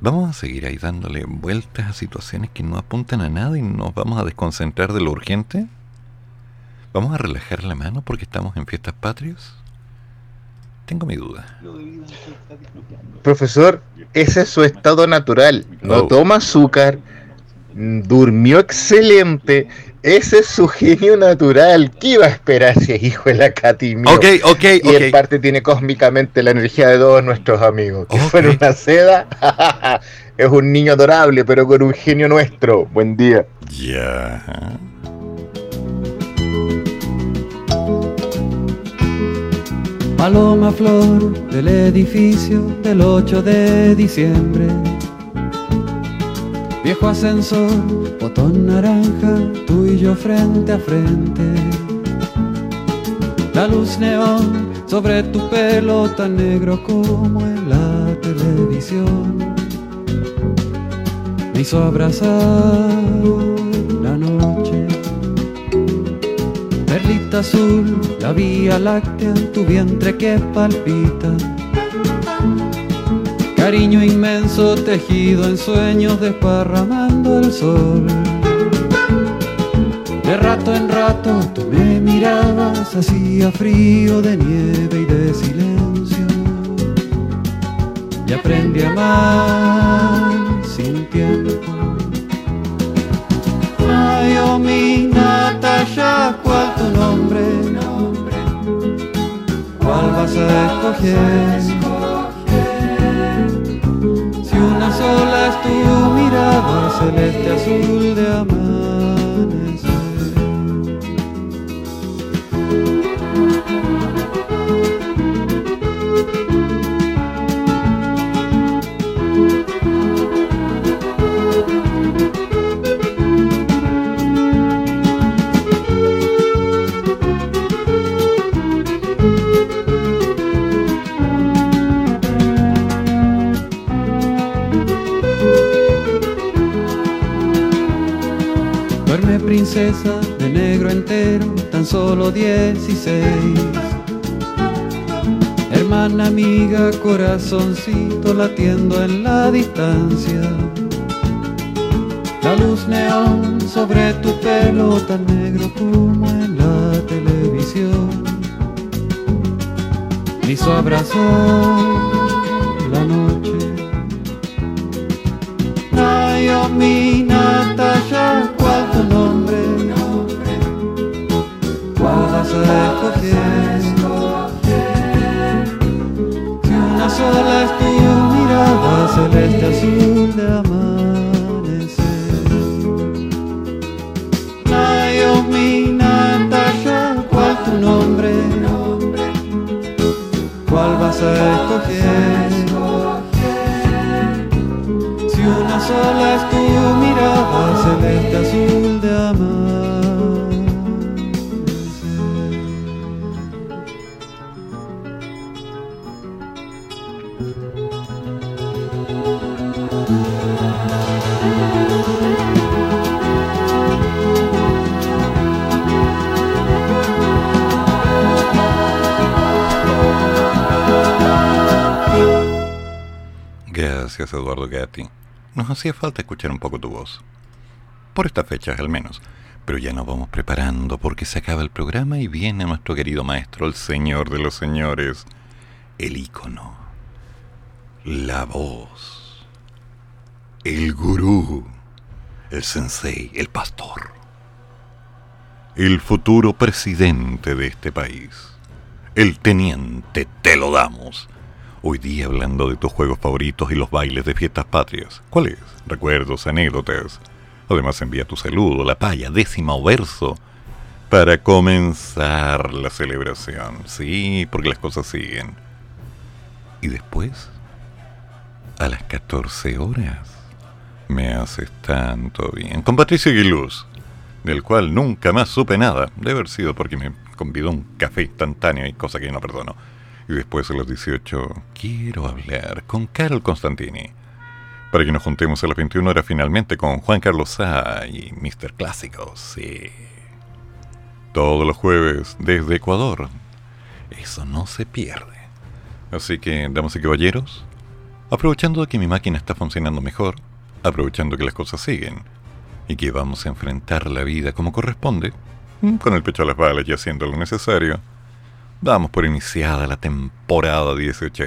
¿Vamos a seguir ahí dándole vueltas a situaciones que no apuntan a nada y nos vamos a desconcentrar de lo urgente? ¿Vamos a relajar la mano porque estamos en fiestas patrias? Tengo mi duda. Profesor, ese es su estado natural. No Oh. toma azúcar, durmió excelente. Ese es su genio natural. ¿Qué iba a esperar si es hijo de la Katy mío? Ok, ok, Y en parte tiene cósmicamente la energía de todos nuestros amigos. Que fuera una seda. es un niño adorable, pero con un genio nuestro. Buen día. Ya. Paloma flor del edificio del 8 de diciembre. Viejo ascensor, botón naranja, tú y yo frente a frente. La luz neón sobre tu pelo tan negro como en la televisión. Me hizo abrazar la noche. Perlita azul, la vía láctea, tu vientre que palpita. Cariño inmenso tejido en sueños desparramando el sol. De rato en rato tú me mirabas, hacía frío de nieve y de silencio. Y aprendí a amar sin tiempo. Ay, oh mi Natasha, ¿cuál tu nombre? ¿Cuál vas a escoger? Si una sola es tu mirada celeste azul de amanecer. De negro entero, tan solo 16. Hermana amiga, corazoncito latiendo en la distancia. La luz neón sobre tu pelo tan negro como en la televisión. Me hizo abrazar la noche. Ay, oh mi hacía falta escuchar un poco tu voz. Por estas fechas, al menos. Pero ya nos vamos preparando porque se acaba el programa y viene nuestro querido maestro, el señor de los señores, el ícono, la voz, el gurú, el sensei, el pastor, el futuro presidente de este país, el teniente, te lo damos. Hoy día hablando de tus juegos favoritos y los bailes de fiestas patrias. ¿Cuáles? Recuerdos, anécdotas. Además envía tu saludo, la paya, décima o verso, para comenzar la celebración. Sí, porque las cosas siguen. Y después, a las 14 horas, me haces tanto bien. Con Patricio Aguiluz, del cual nunca más supe nada. Debe haber sido porque me convidó un café instantáneo y cosa que no perdono. Y después a los 18, quiero hablar con Carol Constantini. Para que nos juntemos a las 21 horas finalmente con Juan Carlos A y Mr. Clásico, sí. Todos los jueves desde Ecuador. Eso no se pierde. Así que, damas y caballeros, aprovechando que mi máquina está funcionando mejor, aprovechando que las cosas siguen y que vamos a enfrentar la vida como corresponde, con el pecho a las balas y haciendo lo necesario, damos por iniciada la temporada 18.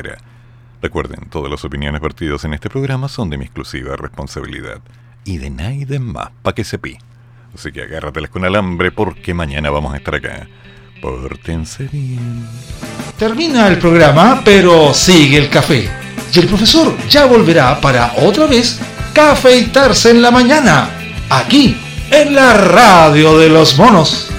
Recuerden, todas las opiniones vertidas en este programa son de mi exclusiva responsabilidad y de nadie más, pa' que sepi. Así que agárrateles con alambre porque mañana vamos a estar acá. Pórtense bien. Termina el programa, pero sigue el café. Y el profesor ya volverá para otra vez cafeitarse en la mañana, aquí, en la radio de los monos.